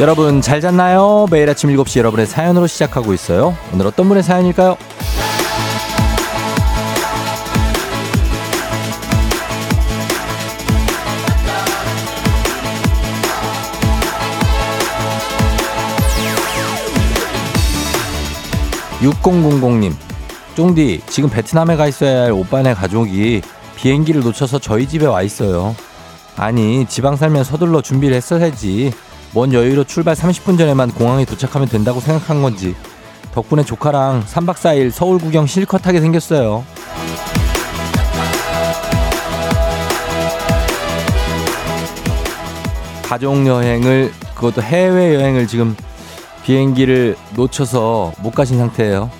여러분 잘 잤나요? 매일 아침 7시 여러분의 사연으로 시작하고 있어요. 오늘 어떤 분의 사연일까요? 6000님, 쫑디, 지금 베트남에 가 있어야 할 오빠네 가족이 비행기를 놓쳐서 저희 집에 와 있어요. 아니, 지방 살면 서둘러 준비를 했어야지. 먼 여유로 출발 30분 전에만 공항에 도착하면 된다고 생각한 건지. 덕분에 조카랑 3박 4일 서울 구경 실컷 하게 생겼어요. 가족 여행을 그것도 해외 여행을 지금 비행기를 놓쳐서 못 가신 상태예요.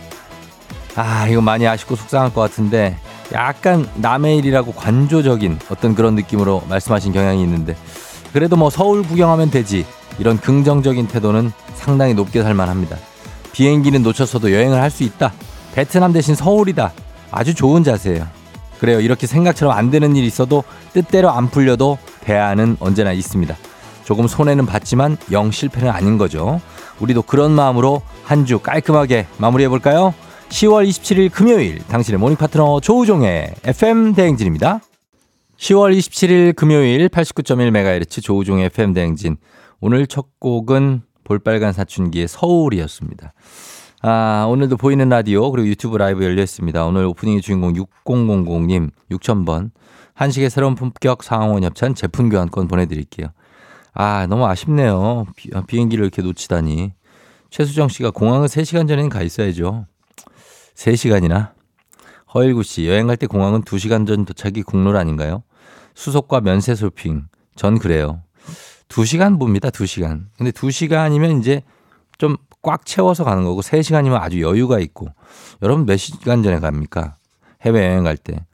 아, 이거 많이 아쉽고 속상할 것 같은데 약간 남의 일이라고 관조적인 어떤 그런 느낌으로 말씀하신 경향이 있는데 그래도 뭐 서울 구경하면 되지 이런 긍정적인 태도는 상당히 높게 살만합니다. 비행기는 놓쳤어도 여행을 할 수 있다. 베트남 대신 서울이다. 아주 좋은 자세예요. 그래요. 이렇게 생각처럼 안 되는 일이 있어도 뜻대로 안 풀려도 대안은 언제나 있습니다. 조금 손해는 봤지만 영 실패는 아닌 거죠. 우리도 그런 마음으로 한 주 깔끔하게 마무리해 볼까요? 10월 27일 금요일 당신의 morning 파트너 조우종의 FM 대행진입니다. 10월 27일 금요일 89.1MHz 조우종의 FM 대행진. 오늘 첫 곡은 볼빨간 사춘기의 서울이었습니다. 아, 오늘도 보이는 라디오 그리고 유튜브 라이브 열려 있습니다. 오늘 오프닝의 주인공 6000님 6000번 한식의 새로운 품격 사옹원 협찬 제품 교환권 보내드릴게요. 아, 너무 아쉽네요. 비, 비행기를 이렇게 놓치다니. 최수정 씨가 공항은 3시간 전에는 가 있어야죠. 3시간이나? 허일구 씨, 여행 갈 때 공항은 2시간 전 도착이 국룰 아닌가요? 수속과 면세 쇼핑. 전 그래요. 2시간 봅니다, 2시간. 근데 2시간이면 이제 좀 꽉 채워서 가는 거고 3시간이면 아주 여유가 있고. 여러분 몇 시간 전에 갑니까? 해외여행 갈 때.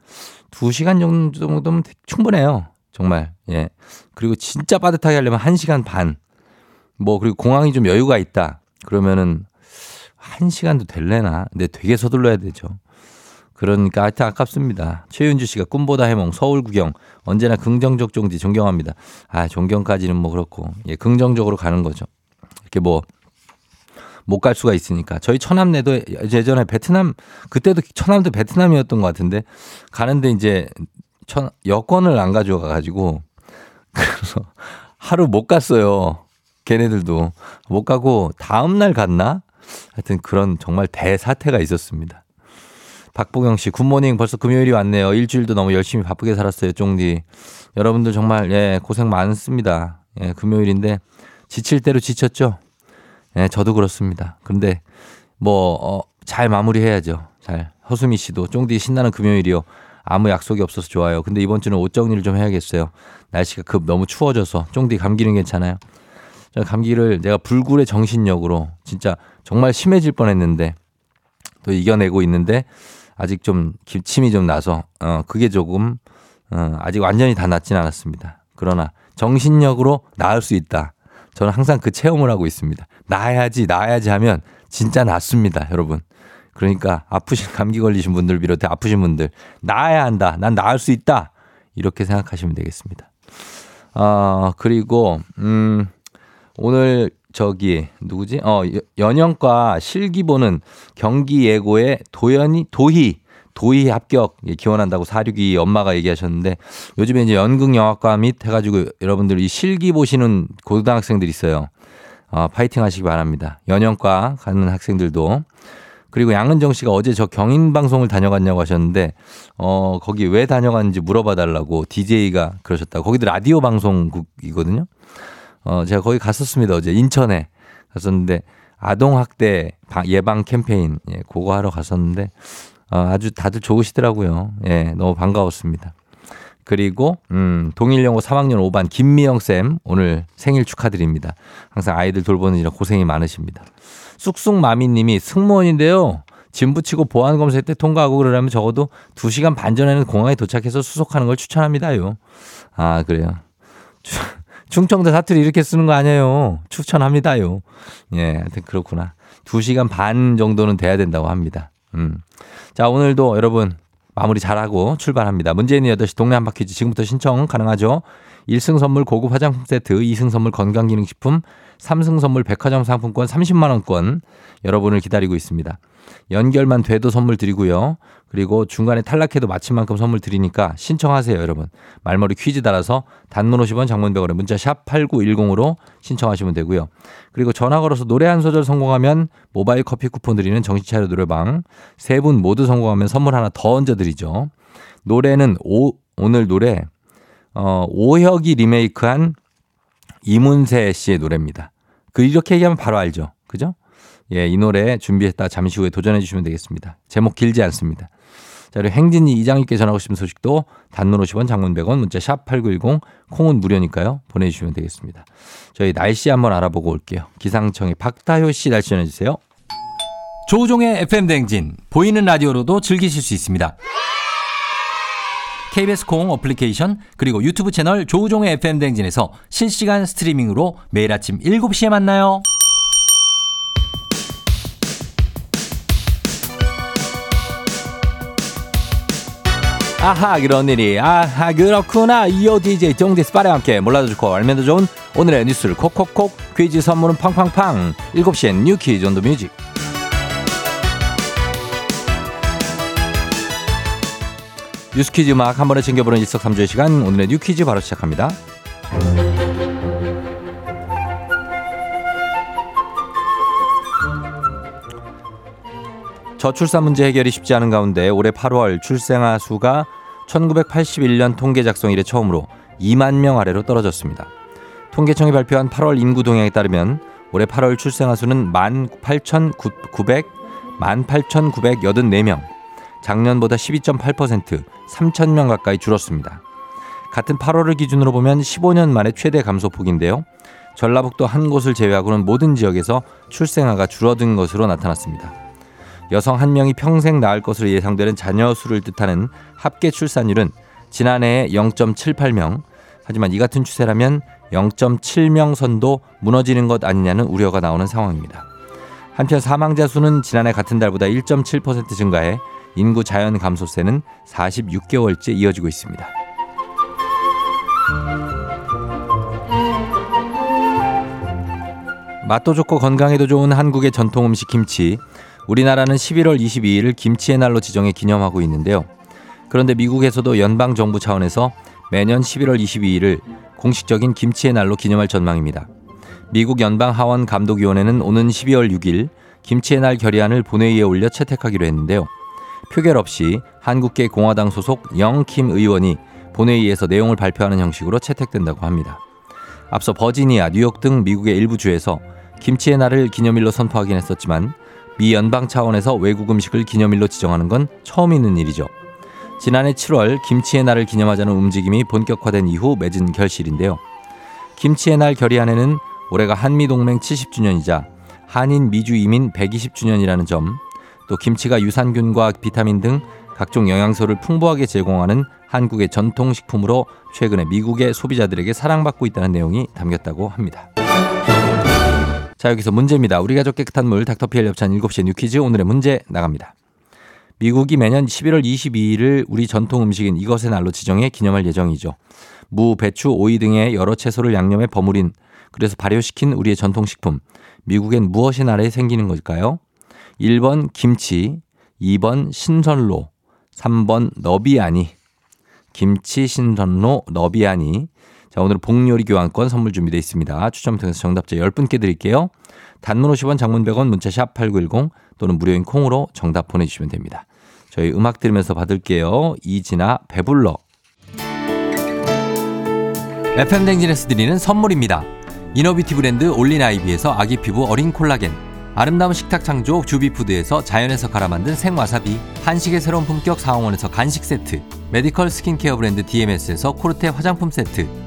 2시간 정도면 충분해요. 정말. 예. 그리고 진짜 빠듯하게 하려면 1시간 반. 뭐, 그리고 공항이 좀 여유가 있다. 그러면은 1시간도 될래나? 근데 되게 서둘러야 되죠. 그러니까 하여튼 아깝습니다. 최윤주 씨가 꿈보다 해몽 서울 구경 언제나 긍정적 종지 존경합니다. 아 존경까지는 뭐 그렇고 예 긍정적으로 가는 거죠. 이렇게 뭐 못 갈 수가 있으니까 저희 처남네도 예전에 베트남 그때도 처남도 베트남이었던 것 같은데 가는데 이제 천, 여권을 안 가져가 가지고 그래서 하루 못 갔어요. 걔네들도 못 가고 다음 날 갔나? 하여튼 그런 정말 대사태가 있었습니다. 박보경 씨, 굿모닝 벌써 금요일이 왔네요. 일주일도 너무 열심히 바쁘게 살았어요, 쫑디. 여러분들 정말, 예, 고생 많습니다. 예, 금요일인데, 지칠 대로 지쳤죠? 예, 저도 그렇습니다. 근데, 뭐, 어, 잘 마무리해야죠. 잘. 허수미 씨도, 쫑디 신나는 금요일이요. 아무 약속이 없어서 좋아요. 근데 이번 주는 옷 정리를 좀 해야겠어요. 날씨가 급 너무 추워져서. 쫑디 감기는 괜찮아요? 감기를 내가 불굴의 정신력으로 진짜 정말 심해질 뻔 했는데, 또 이겨내고 있는데, 아직 좀 기침이 좀 나서 어 그게 조금 어 아직 완전히 다 낫진 않았습니다. 그러나 정신력으로 나을 수 있다. 저는 항상 그 체험을 하고 있습니다. 나아야지 나아야지 하면 진짜 낫습니다, 여러분. 그러니까 아프신 감기 걸리신 분들 비롯해 아프신 분들 나아야 한다. 난 나을 수 있다. 이렇게 생각하시면 되겠습니다. 어 그리고 음 오늘 저기 누구지? 어 연영과 실기보는 경기 예고에 도연이 도희 도희 합격 기원한다고 사륙이 엄마가 얘기하셨는데 요즘에 이제 연극 영화과 및 해가지고 여러분들 이 실기 보시는 고등학생들 있어요. 어, 파이팅 하시기 바랍니다. 연영과 가는 학생들도 그리고 양은정 씨가 어제 저 경인 방송을 다녀갔냐고 하셨는데 어 거기 왜 다녀갔는지 물어봐 달라고 DJ가 그러셨다고 거기도 라디오 방송국이거든요. 어, 제가 거기 갔었습니다. 어제 인천에 갔었는데 아동학대 예방 캠페인, 예, 그거 하러 갔었는데 어, 아주 다들 좋으시더라고요. 예, 너무 반가웠습니다. 그리고, 음, 동일영호 3학년 5반 김미영 쌤 오늘 생일 축하드립니다. 항상 아이들 돌보느라 고생이 많으십니다. 쑥쑥마미님이 승무원인데요. 짐 붙이고 보안 검색 때 통과하고 그러려면 적어도 2시간 반 전에는 공항에 도착해서 수속하는 걸 추천합니다요. 아, 그래요. 충청도 사투리 이렇게 쓰는 거 아니에요. 추천합니다요. 예, 하여튼 그렇구나. 2시간 반 정도는 돼야 된다고 합니다. 음. 자, 오늘도 여러분 마무리 잘하고 출발합니다. 문재인의 8시 동네 한바퀴즈 지금부터 신청 가능하죠? 1승 선물 고급 화장품 세트, 2승 선물 건강기능식품, 3승 선물 백화점 상품권 30만원권 여러분을 기다리고 있습니다. 연결만 돼도 선물 드리고요. 그리고 중간에 탈락해도 마침만큼 선물 드리니까 신청하세요, 여러분. 말머리 퀴즈 달아서 단문 50원 장문 100원에 문자 샵 8910으로 신청하시면 되고요. 그리고 전화 걸어서 노래 한 소절 성공하면 모바일 커피 쿠폰 드리는 정신차려 노래방. 세 분 모두 성공하면 선물 하나 더 얹어 드리죠. 노래는 오, 오늘 노래 어, 오혁이 리메이크한 이문세 씨의 노래입니다. 그 이렇게 얘기하면 바로 알죠. 그죠? 예, 이 노래 준비했다 잠시 후에 도전해 주시면 되겠습니다. 제목 길지 않습니다. 자, 그리고 행진이 이장님께 전하고 싶은 소식도 단문 50원 장문 100원 문자 샵 8910 콩은 무료니까요. 보내주시면 되겠습니다. 저희 날씨 한번 알아보고 올게요. 기상청의 박다효 씨 날씨 전해주세요. 조우종의 FM 댕진 보이는 라디오로도 즐기실 수 있습니다. KBS 콩 어플리케이션 그리고 유튜브 채널 조우종의 FM 댕진에서 실시간 스트리밍으로 매일 아침 7시에 만나요. 아하 그런 일이. 아하 그렇구나. 이어 DJ 정디스 빠레와 함께 몰라도 좋고 알면 더 좋은 오늘의 뉴스를 콕콕콕 퀴즈 선물은 팡팡팡. 7시엔 뉴 퀴즈 on the music. 뉴스 퀴즈 음악 한 번에 챙겨보는 일석삼조의 시간. 오늘의 뉴 퀴즈 바로 시작합니다 저출산 문제 해결이 쉽지 않은 가운데 올해 8월 출생아 수가 1981년 통계 작성 이래 처음으로 2만 명 아래로 떨어졌습니다. 통계청이 발표한 8월 인구 동향에 따르면 올해 8월 출생아 수는 18,900 18,984명, 작년보다 12.8% 3,000명 가까이 줄었습니다. 같은 8월을 기준으로 보면 15년 만에 최대 감소폭인데요. 전라북도 한 곳을 제외하고는 모든 지역에서 출생아가 줄어든 것으로 나타났습니다. 여성 한 명이 평생 낳을 것으로 예상되는 자녀 수를 뜻하는 합계 출산율은 지난해에 0.78명, 하지만 이 같은 추세라면 0.7명 선도 무너지는 것 아니냐는 우려가 나오는 상황입니다. 한편 사망자 수는 지난해 같은 달보다 1.7% 증가해 인구 자연 감소세는 46개월째 이어지고 있습니다. 맛도 좋고 건강에도 좋은 한국의 전통 음식 김치. 우리나라는 11월 22일을 김치의 날로 지정해 기념하고 있는데요. 그런데 미국에서도 연방 정부 차원에서 매년 11월 22일을 공식적인 김치의 날로 기념할 전망입니다. 미국 연방 하원 감독위원회는 오는 12월 6일 김치의 날 결의안을 본회의에 올려 채택하기로 했는데요. 표결 없이 한국계 공화당 소속 영킴 의원이 본회의에서 내용을 발표하는 형식으로 채택된다고 합니다. 앞서 버지니아, 뉴욕 등 미국의 일부 주에서 김치의 날을 기념일로 선포하긴 했었지만 미 연방 차원에서 외국 음식을 기념일로 지정하는 건 처음 있는 일이죠. 지난해 7월 김치의 날을 기념하자는 움직임이 본격화된 이후 맺은 결실인데요. 김치의 날 결의안에는 올해가 한미동맹 70주년이자 한인 미주 이민 120주년이라는 점, 또 김치가 유산균과 비타민 등 각종 영양소를 풍부하게 제공하는 한국의 전통식품으로 최근에 미국의 소비자들에게 사랑받고 있다는 내용이 담겼다고 합니다. 자, 여기서 문제입니다. 우리 가족 깨끗한 물 닥터피엘 협찬 7시에 뉴퀴즈 오늘의 문제 나갑니다. 미국이 매년 11월 22일을 우리 전통 음식인 이것의 날로 지정해 기념할 예정이죠. 무, 배추, 오이 등의 여러 채소를 양념해 버무린 그래서 발효시킨 우리의 전통식품. 미국엔 무엇이 날에 생기는 걸까요? 1번 김치, 2번 신선로, 3번 너비아니. 김치, 신선로, 너비아니. 자, 오늘 복요리 교환권 선물 준비되어 있습니다. 추첨 통해서 정답자 10분께 드릴게요. 단문 50원, 장문 100원, 문자 샵 8910 또는 무료인 콩으로 정답 보내주시면 됩니다. 저희 음악 들으면서 받을게요. 이진아, 배불러. FM댕진에서 드리는 선물입니다. 이너비티 브랜드 올린아이비에서 아기 피부 어린 콜라겐. 아름다운 식탁 창조 주비푸드에서 자연에서 갈아 만든 생와사비. 한식의 새로운 품격 사옹원에서 간식 세트. medical 스킨케어 브랜드 DMS에서 코르테 화장품 세트.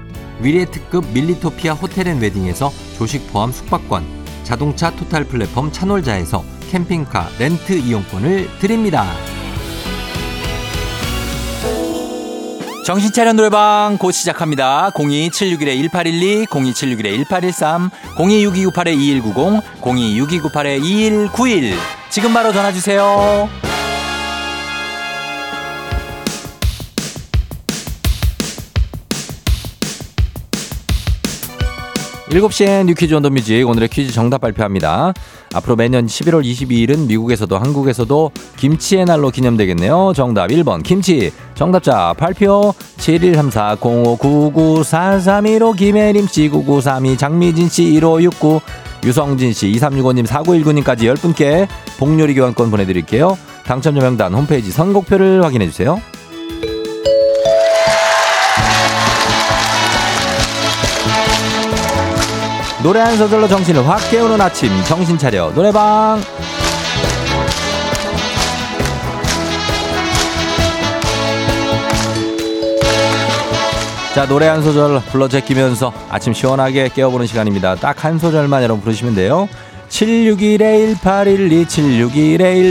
위례 특급 밀리토피아 호텔앤웨딩에서 조식 포함 숙박권, 자동차 total 플랫폼 차놀자에서 캠핑카 렌트 이용권을 드립니다. 정신차려 노래방 곧 시작합니다. 02761-1812, 02761-1813, 026298-2190, 026298-2191. 지금 바로 전화주세요. 7시엔 뉴퀴즈 온 더 뮤직 오늘의 퀴즈 정답 발표합니다. 앞으로 매년 11월 22일은 미국에서도 한국에서도 김치의 날로 기념되겠네요. 정답 1번 김치. 정답자 발표 713405994315 김혜림 씨 9932 장미진 씨 1569 유성진 씨 2365님 4919님까지 10분께 복요리 교환권 보내드릴게요. 당첨자 명단 홈페이지 선곡표를 확인해 주세요. 노래 한 소절로 정신을 확 깨우는 아침 정신 차려. 노래방. 자 노래 한 소절 불러 제끼면서 아침 시원하게 깨워보는 시간입니다. 딱 한 소절만 여러분 부르시면 돼요. 761-1812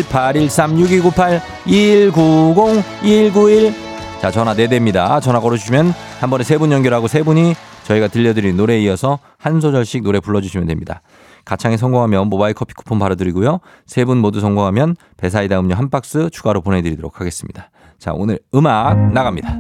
761-1813 6298 2190 191 자 전화 4대입니다. 전화 걸어주시면 한 번에 세 분 연결하고 세 분이 저희가 들려드린 노래에 이어서 한 소절씩 노래 불러주시면 됩니다. 가창에 성공하면 모바일 커피 쿠폰 바로 드리고요. 세 분 모두 성공하면 배사이다 음료 한 박스 추가로 보내드리도록 하겠습니다. 자, 오늘 음악 나갑니다.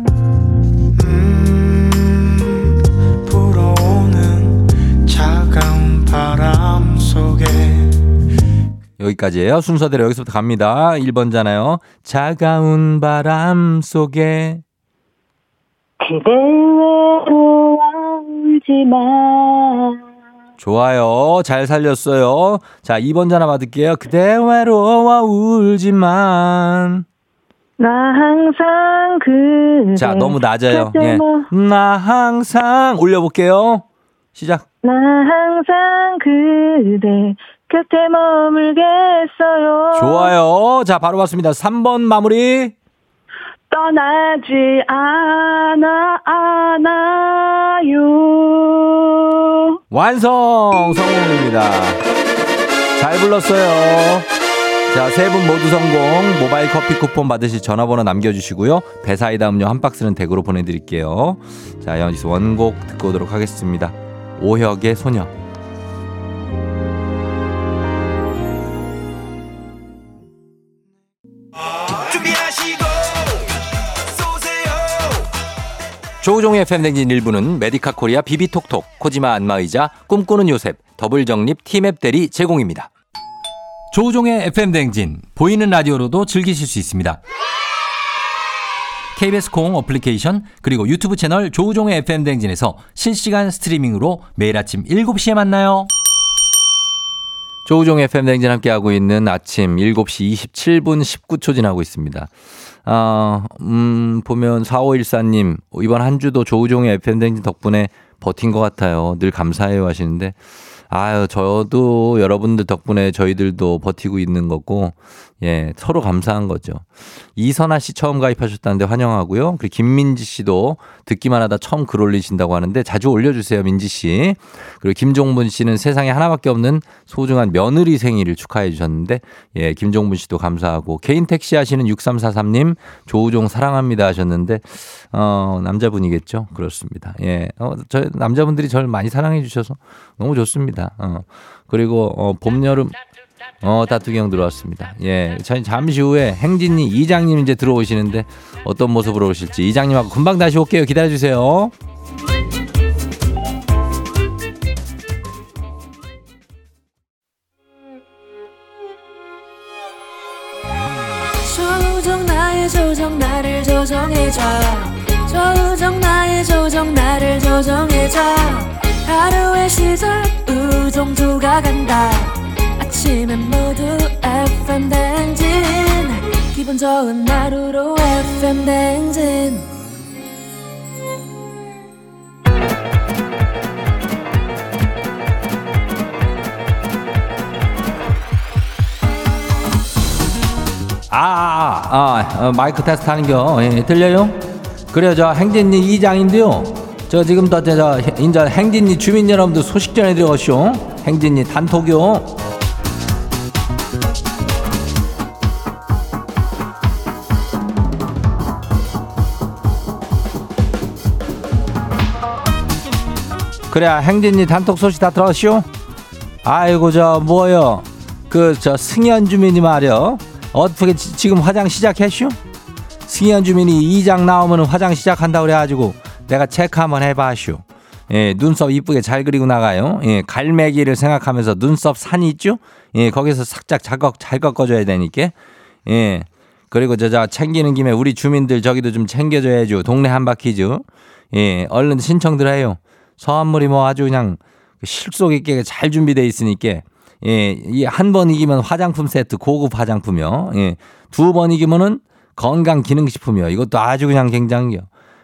여기까지예요. 순서대로 여기서부터 갑니다. 1번잖아요. 차가운 바람 속에 그대 외 로워지만 좋아요. 잘 살렸어요. 자, 2번 전화 받을게요. 그대 외로워 울지만 나 항상 그대 자, 너무 낮아요. 예. 뭐. 나 항상 올려볼게요. 시작. 나 항상 그대 곁에 머물겠어요. 좋아요. 자, 바로 봤습니다. 3번 마무리. 떠나지 않아 않아 요. 완성 성공입니다. 잘 불렀어요. 자, 세 분 모두 성공. 모바일 커피 쿠폰 받으실 전화번호 남겨주시고요. 배사이다 음료 한 박스는 댁으로 보내드릴게요. 자, 여기서 원곡 듣고 오도록 하겠습니다. 오혁의 소녀. 조우종의 FM댕진 일부는 메디카 코리아 비비톡톡, 코지마 안마의자, 꿈꾸는 요셉, 더블정립 티맵 대리 제공입니다. 조우종의 FM댕진, 보이는 라디오로도 즐기실 수 있습니다. KBS 콩 어플리케이션 그리고 유튜브 채널 조우종의 FM댕진에서 실시간 스트리밍으로 매일 아침 7시에 만나요. 조우종의 FM댕진 함께하고 있는 아침 7시 27분 19초 지나고 있습니다. 아, 음, 보면 4514님, 이번 한 주도 조우종의 FM댕진 덕분에 버틴 것 같아요. 늘 감사해요 하시는데, 아유, 저도 여러분들 덕분에 저희들도 버티고 있는 거고, 예, 서로 감사한 거죠. 이선아 씨 처음 가입하셨다는데 환영하고요. 그리고 김민지 씨도 듣기만 하다 처음 글 올리신다고 하는데 자주 올려주세요, 민지 씨. 그리고 김종분 씨는 세상에 하나밖에 없는 소중한 며느리 생일을 축하해 주셨는데, 예, 김종분 씨도 감사하고, 개인 택시 하시는 6343님, 조우종 사랑합니다 하셨는데, 어, 남자분이겠죠? 그렇습니다. 예, 어, 저 남자분들이 저를 많이 사랑해 주셔서 너무 좋습니다. 어, 그리고, 어, 봄, 여름, 어, 다투기 형 들어왔습니다. 예. 저희 잠시 후에 행진이 이장님 이제 들어오시는데 어떤 모습으로 오실지 이장님하고 금방 다시 올게요. 기다려주세요. 조정 나의 조정 나를 조정해줘 조정 나의 조정 나를 조정해줘 하루의 시절 우정조가 간다 아침엔 모두 FM 댕진 기분 좋은 하루로 FM 댕진 아, 아, 아, 어, 마이크 테스트 하는겨. 예, 들려요? 그래요, 저 행진리 이장인데요. 저 지금 더, 저, 저, 인자 행진리 주민 여러분들 소식 전해드려오시오. 행진리 단톡요. 그래, 행진리 단톡 소식 다 들었시오? 아이고, 저, 뭐요? 그, 저, 승현 주민이 말이요. 어떻게 지- 지금 화장 시작했슈? 승현 주민이 이장 나오면 화장 시작한다 그래가지고 내가 체크 한번 해봐슈. 예, 눈썹 이쁘게 잘 그리고 나가요. 예, 갈매기를 생각하면서 눈썹 산 있죠? 예, 거기서 살짝 자극 잘 꺾어줘야 되니까. 예, 그리고 저, 저 챙기는 김에 우리 주민들 저기도 좀 챙겨줘야죠. 동네 한바퀴죠. 예, 얼른 신청들 해요. 선물이 뭐 아주 그냥 실속 있게 잘 준비돼 있으니까 예, 이 한 번 이기면 화장품 세트 고급 화장품이요. 예. 두 번 이기면은 건강 기능식품이요. 이것도 아주 그냥 굉장히요.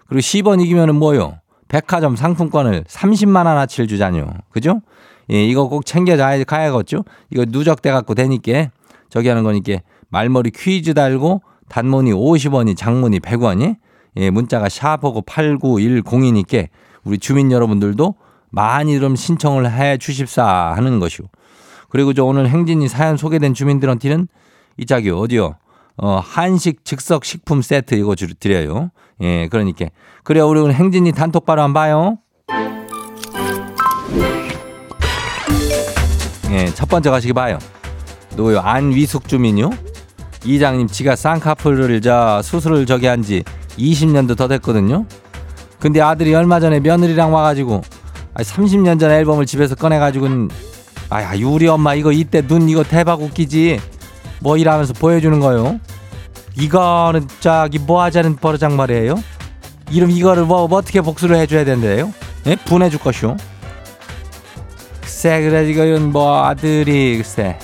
그리고 10번 이기면은 뭐요? 백화점 상품권을 30만 원어치를 주자뇨. 그죠? 예, 이거 꼭 챙겨 가야겠죠? 이거 누적돼 갖고 되니까 저기 하는 거니까 말머리 퀴즈 달고 단문이 50원이 장문이 100원이 예, 문자가 샤프고 8910이니까 우리 주민 여러분들도 많이 좀 신청을 해 주십사 하는 것이오. 그리고 저 오늘 행진이 사연 소개된 주민들한테는 이 짝이 어디요? 어, 한식 즉석 식품 세트 이거 주 드려요. 예, 그러니까. 그래, 우리 오늘 행진이 단톡바로 한번 봐요. 예, 첫 번째 가시기 봐요. 누구요? 안위숙 주민요? 이장님, 지가 쌍꺼풀을 저 수술을 저기 한 지 20년도 더 됐거든요. 근데 아들이 얼마 전에 며느리랑 와가지고 30년 전 앨범을 집에서 꺼내가지고는 아야 우리 엄마 이거 이때 눈 이거 대박 웃기지 뭐 이러면서 보여주는 거요. 이거는 저기 뭐 하자는 버르장 말이에요. 이름 이거를 뭐, 뭐 어떻게 복수를 해줘야 된대요? 예? 분해줄 것이오. 글쎄 그래 이거는 뭐 아들이 글쎄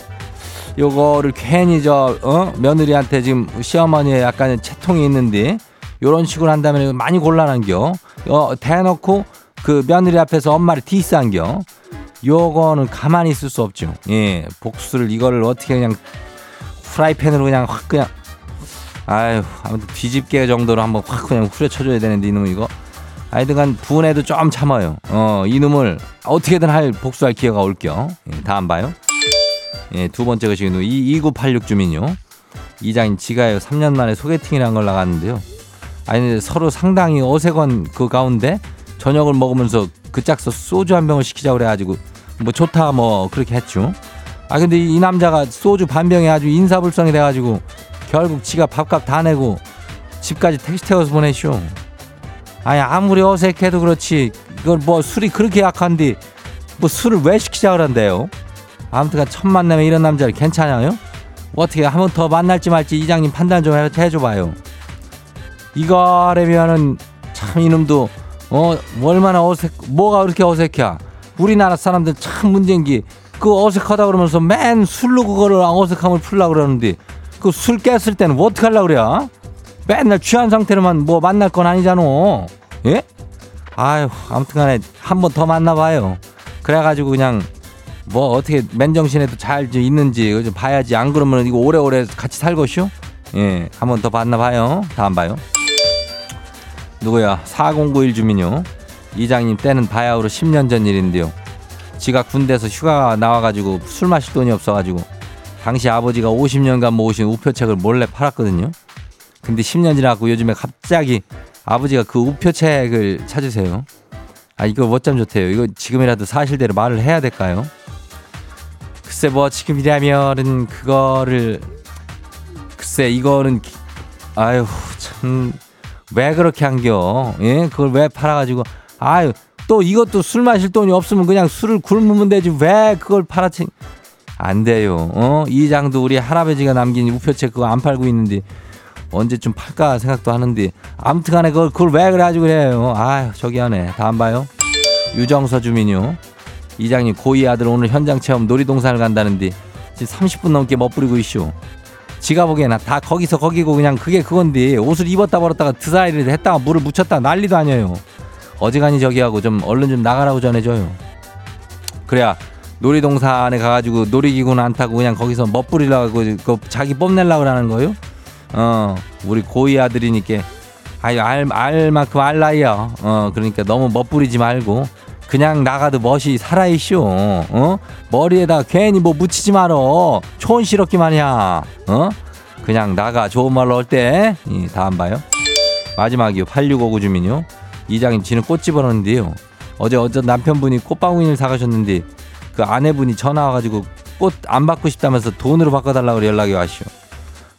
요거를 괜히 저 어? 며느리한테 지금 시어머니의 약간 채통이 있는데 요런 식으로 한다면 많이 곤란한겨. 어, 대놓고 그 며느리 앞에서 엄마를 디스한겨. 요거는 가만히 있을 수 없죠. 예, 복수를 이거를 어떻게 그냥 프라이팬으로 그냥 확 그냥 아유 아무튼 뒤집개 정도로 한번 확 그냥 후려쳐줘야 되는데 이놈 이거 하여튼간 분해도 좀 참아요. 어 이놈을 어떻게든 할 복수할 기회가 올겨. 예, 다음 봐요. 예, 두 번째 것이 이 2986 주민요. 이장인 지가요 3년 만에 소개팅이란 걸 나갔는데요. 아니 서로 상당히 어색한 그 가운데 저녁을 먹으면서 그 짝서 소주 한 병을 시키자 그래가지고 뭐 좋다 뭐 그렇게 했죠. 아 근데 이 남자가 소주 반 병에 아주 인사불성이 돼가지고 결국 지가 밥값 다 내고 집까지 택시 태워서 보내쇼. 아니 아무리 어색해도 그렇지 이걸 뭐 술이 그렇게 약한데 뭐 술을 왜 시키자 그런데요. 아무튼간 첫 만남에 이런 남자를 괜찮아요? 어떻게 한 번 더 만날지 말지 이장님 판단 좀 해- 해줘봐요. 이거라면은 참 이놈도 어 얼마나 어색 뭐가 그렇게 어색해? 우리나라 사람들 참 문제인 게그 어색하다 그러면서 맨 술로 그거를 어색함을 풀라 그러는데 그 술 깼을 때는 뭐 어떻게 하려 그래? 맨날 취한 상태로만 뭐 만날 건 아니잖아. 예? 아유 아무튼간에 한 번 더 만나봐요. 그래가지고 그냥 뭐 어떻게 맨정신에도 잘 있는지 좀 봐야지. 안 그러면 이거 오래오래 같이 살것이요 예 한 번 더 만나봐요. 다음 봐요 누구야? 4091 주민요. 이장님 때는 바야흐로 10년 전 일인데요. 지가 군대에서 휴가 나와가지고 술 마실 돈이 없어가지고 당시 아버지가 50년간 모으신 우표책을 몰래 팔았거든요. 근데 10년 지나고 요즘에 갑자기 아버지가 그 우표책을 찾으세요. 아 이거 뭐참 좋대요. 이거 지금이라도 사실대로 말을 해야 될까요? 글쎄 뭐 지금이라면은 그거를 글쎄 이거는 기- 아유 참 왜 그렇게 한겨? 예 그걸 왜 팔아가지고 아유 또 이것도 술 마실 돈이 없으면 그냥 술을 굶으면 되지 왜 그걸 팔아치 안 돼요. 어 이 장도 우리 할아버지가 남긴 우표책 그거 안 팔고 있는데 언제쯤 팔까 생각도 하는데 아무튼 간에 그걸 그걸 왜 그래가지고 그래요. 아유 저기 하네 다음 봐요. 유정서 주민요. 이장님 고이 아들 오늘 현장 체험 놀이동산을 간다는데 지금 30분 넘게 멋부리고 있쇼. 지가 보기에는 다 거기서 거기고 그냥 그게 그건데 옷을 입었다 버렸다가 드사이를 했다가 물을 묻혔다 난리도 아니에요. 어지간히 저기 하고 좀 얼른 좀 나가라고 전해줘요. 그래야 놀이동산에 가가지고 놀이기구는 안 타고 그냥 거기서 멋부리려고 그 자기 뽐내려고 하는 거요? 어 우리 고이 아들이니까 아유 알, 알 만큼 알 나이야. 어 그러니까 너무 멋부리지 말고 그냥 나가도 멋이 살아있쇼. 어? 머리에다 괜히 뭐 묻히지 말어. 촌스럽기만 이야. 어? 그냥 나가 좋은 말로 할 때. 이, 다음 봐요. 마지막이요. 8659 주민요. 이장님 지는 꽃 집어넣는데요. 어제 어제 남편분이 꽃바구니를 사가셨는데 그 아내분이 전화 와가지고 꽃 안 받고 싶다면서 돈으로 바꿔달라고 연락이 왔쇼.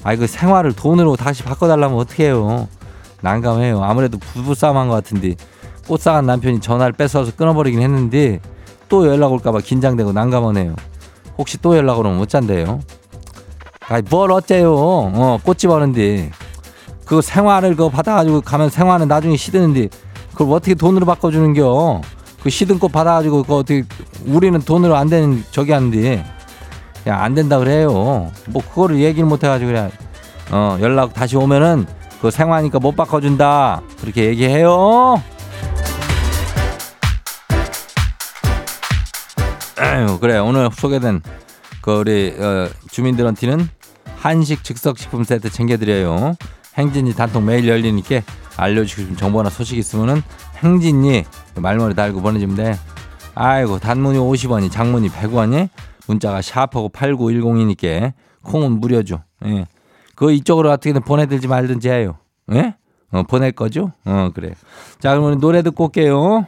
아이 그 생활을 돈으로 다시 바꿔달라면 어떻게 해요? 난감해요. 아무래도 부부싸움한 것 같은데 꽃 사간 남편이 전화를 뺏어서 끊어버리긴 했는데 또 연락 올까봐 긴장되고 난감하네요. 혹시 또 연락 오면 못 잔대요. 아이 뭘 어째요? 어 꽃집 하는데 그 생활을 그거 받아가지고 가면 생활은 나중에 시드는데 그걸 어떻게 돈으로 바꿔주는겨? 그 시든 꽃 받아가지고 그 어떻게 우리는 돈으로 안 되는 저기 하는데 야안 된다 그래요. 뭐 그거를 얘기를 못 해가지고 그래. 어 연락 다시 오면은 그 생활하니까 못 바꿔준다 그렇게 얘기해요. 그래 오늘 소개된 그 우리 어, 주민들한테는 한식 즉석식품 세트 챙겨드려요. 행진이 단통 매일 열리니까 알려주고 싶은 정보나 소식 있으면은 행진이 말머리 달고 보내주면 돼. 아이고 단문이 50원이 장문이 100원이 문자가 샤프하고 8910이니까 콩은 무료죠. 예. 그 이쪽으로 어떻게든 보내들지 말든지 해요. 예? 어, 보낼 거죠? 어, 그래. 자, 그러면 노래 듣고 올게요.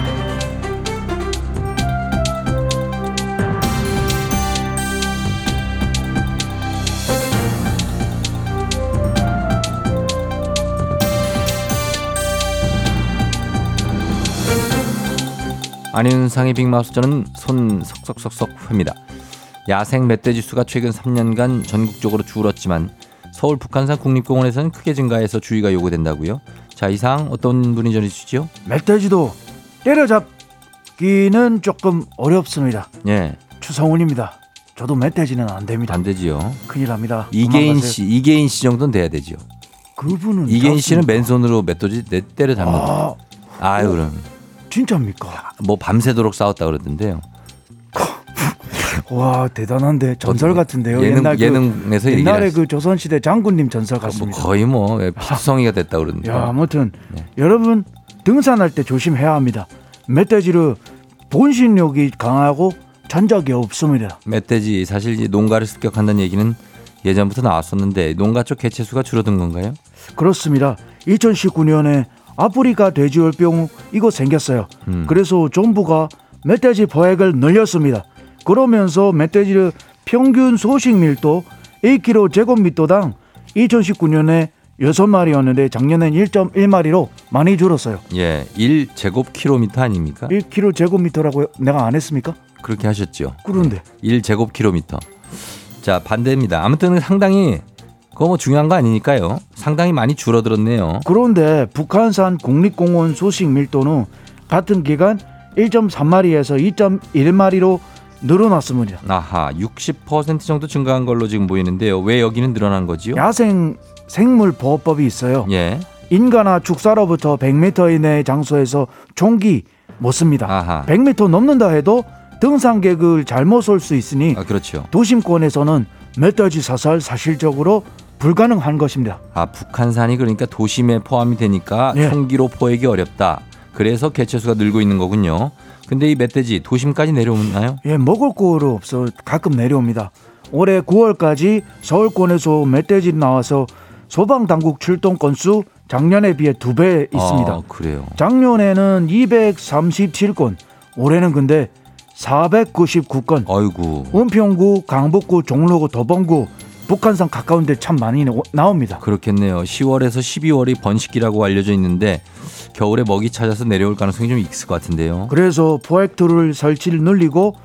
안윤상의 빅마우스 저는 손 석석석석 회입니다. 야생 멧돼지 수가 최근 3년간 전국적으로 줄었지만 서울 북한산 국립공원에서는 크게 증가해서 주의가 요구된다고요. 자 이상 어떤 분이 전해주시죠? 멧돼지도 때려잡기는 조금 어렵습니다. 예, 추성훈입니다. 저도 멧돼지는 안 됩니다. 안 되지요. 큰일 납니다. 이계인 도망가세요. 씨, 이계인 씨 정도는 돼야 되죠. 그분은 이계인 씨는? 맨손으로 멧돼지 내 때려 잡는 거. 아 아유 그럼 진짜입니까? 뭐 밤새도록 싸웠다 그러던데요. 와 대단한데 전설 같은데요. 예능 옛날 그, 예능에서 얘기를 옛날에 그 조선 시대 장군님 전설 뭐 같습니다. 거의 뭐 피성이가 됐다 그러는데. 야 아무튼 네. 여러분 등산할 때 조심해야 합니다. 멧돼지를 본신력이 강하고 잔적이 없습니다. 멧돼지 사실 농가를 습격한다는 얘기는 예전부터 나왔었는데 농가 쪽 개체수가 줄어든 건가요? 그렇습니다. 2019년에 아프리카 돼지열병 이거 생겼어요. 음. 그래서 정부가 멧돼지 포획을 늘렸습니다. 그러면서 멧돼지의 평균 소식 밀도 1kg 제곱미터당 2019년에 6마리였는데 작년엔 1.1마리로 많이 줄었어요. 예, 1제곱킬로미터 아닙니까? 1kg 제곱미터라고 내가 안 했습니까? 그렇게 하셨죠. 그런데 1제곱킬로미터. 자, 반대입니다. 아무튼 상당히 그거 뭐 중요한 거 아니니까요. 상당히 많이 줄어들었네요. 그런데 북한산 국립공원 소식 밀도는 같은 기간 1.3마리에서 2.1마리로 늘어났습니다. 아하, 60% 정도 증가한 걸로 지금 보이는데요. 왜 여기는 늘어난 거지요? 야생 생물 보호법이 있어요. 예. 인가나 축사로부터 100m 이내의 장소에서 총기 못 씁니다. 아하. 100m 넘는다 해도 등산객을 잘못 쏠 수 있으니 아, 그렇죠. 도심권에서는 멧돼지 사살 사실적으로 불가능한 것입니다. 아 북한산이 그러니까 도심에 포함이 되니까 예. 총기로 포획이 어렵다. 그래서 개체수가 늘고 있는 거군요. 근데 이 멧돼지 도심까지 내려오나요? 예, 먹을 거로 없어 가끔 내려옵니다. 올해 9월까지 서울권에서 멧돼지 나와서 소방 당국 출동 건수 작년에 비해 두 배 있습니다. 아, 그래요. 작년에는 237건, 올해는 근데 499건. 아이고. 은평구, 강북구, 종로구, 도봉구, 북한산 가까운 데 참 많이 나- 나옵니다. 그렇겠네요. 10월에서 12월이 번식기라고 알려져 있는데 겨울에 먹이 찾아서 내려올 가능성이 좀 있을 것 같은데요. 그래서 포획틀을 설치를 늘리고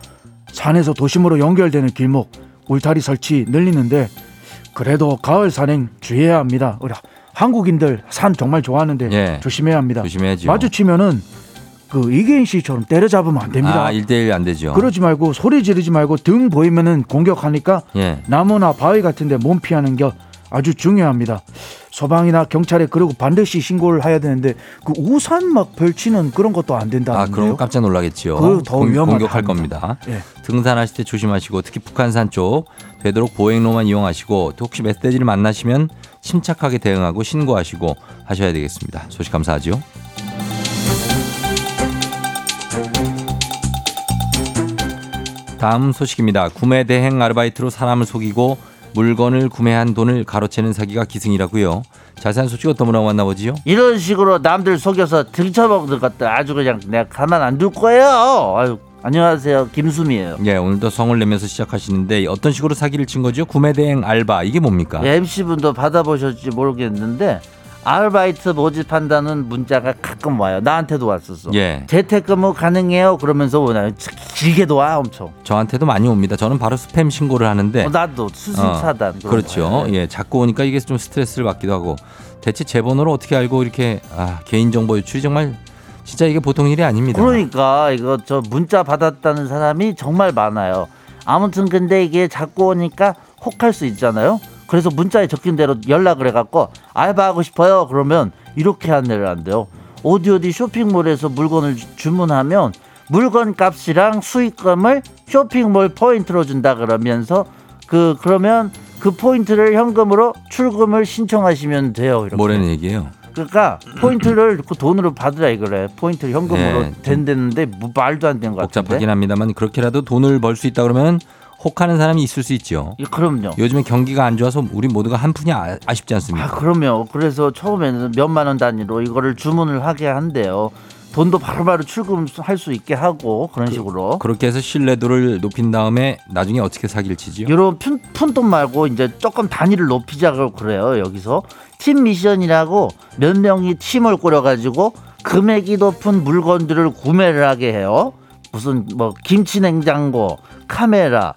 산에서 도심으로 연결되는 길목 울타리 설치 늘리는데 그래도 가을 산행 주의해야 합니다. 우리 한국인들 산 정말 좋아하는데 예. 조심해야 합니다. 조심해야죠. 마주치면은 그 이계인 씨처럼 때려잡으면 안 됩니다. 아, 1대1 안 되죠. 그러지 말고 소리 지르지 말고 등 보이면은 공격하니까 예. 나무나 바위 같은 데 몸 피하는 게 아주 중요합니다. 소방이나 경찰에 그러고 반드시 신고를 해야 되는데 그 우산 막 펼치는 그런 것도 안 아, 된다는데요. 그럼 깜짝 놀라겠지요. 그거 더 공- 위험하다 공격할 합니다. 겁니다. 예. 등산하실 때 조심하시고 특히 북한산 쪽 되도록 보행로만 이용하시고 또 혹시 멧돼지를 만나시면 침착하게 대응하고 신고하시고 하셔야 되겠습니다. 소식 감사하죠. 다음 소식입니다. 구매 대행 아르바이트로 사람을 속이고 물건을 구매한 돈을 가로채는 사기가 기승이라고요. 자세한 소식 어떤 분하고 만나보지요? 이런 식으로 남들 속여서 등쳐먹는 것들 아주 그냥 내가 가만 안 둘 거예요. 아유, 안녕하세요. 김수미예요. 예, 오늘도 성을 내면서 시작하시는데 어떤 식으로 사기를 친 거죠? 구매 대행 알바 이게 뭡니까? MC분도 받아보셨지 모르겠는데 아르바이트 모집한다는 문자가 가끔 와요. 나한테도 왔었어. 예. 재택근무 가능해요? 그러면서 오나요? 길게도 와 엄청. 저한테도 많이 옵니다. 저는 바로 스팸 신고를 하는데 어, 나도 수신 어, 차단. 그런 그렇죠. 거예요. 예, 자꾸 오니까 이게 좀 스트레스를 받기도 하고 대체 제 번호를 어떻게 알고 이렇게 아, 개인 정보 유출이 정말 진짜 이게 보통 일이 아닙니다. 그러니까 이거 저 문자 받았다는 사람이 정말 많아요. 아무튼 근데 이게 자꾸 오니까 혹할 수 있잖아요. 그래서 문자에 적힌 대로 연락을 해갖고 알바하고 싶어요. 그러면 이렇게 안내를 한대요. 어디 어디 쇼핑몰에서 물건을 주- 주문하면 물건 값이랑 수익금을 쇼핑몰 포인트로 준다 그러면서 그 그러면 그 포인트를 현금으로 출금을 신청하시면 돼요. 이렇게. 뭐라는 얘기예요? 그러니까 포인트를 그 돈으로 받으라 이거래. 포인트를 현금으로 네, 좀 된다는데 뭐 말도 안 되는 것 같은데. 복잡하긴 합니다만 그렇게라도 돈을 벌 수 있다 그러면 혹하는 사람이 있을 수 있죠. 예, 그럼요. 요즘에 경기가 안 좋아서 우리 모두가 한푼이 아, 아쉽지 않습니까? 아 그럼요. 그래서 처음에는 몇만 원 단위로 이거를 주문을 하게 한대요. 돈도 바로바로 출금할 수 있게 하고 그런 식으로. 그 렇게 해서 신뢰도를 높인 다음에 나중에 어떻게 사기를 치지요? 이런 푼, 푼돈 말고 이제 조금 단위를 높이자고 그래요. 여기서 팀 미션이라고 몇 명이 팀을 꾸려가지고 금액이 높은 물건들을 구매를 하게 해요. 무슨 뭐 김치 냉장고, 카메라,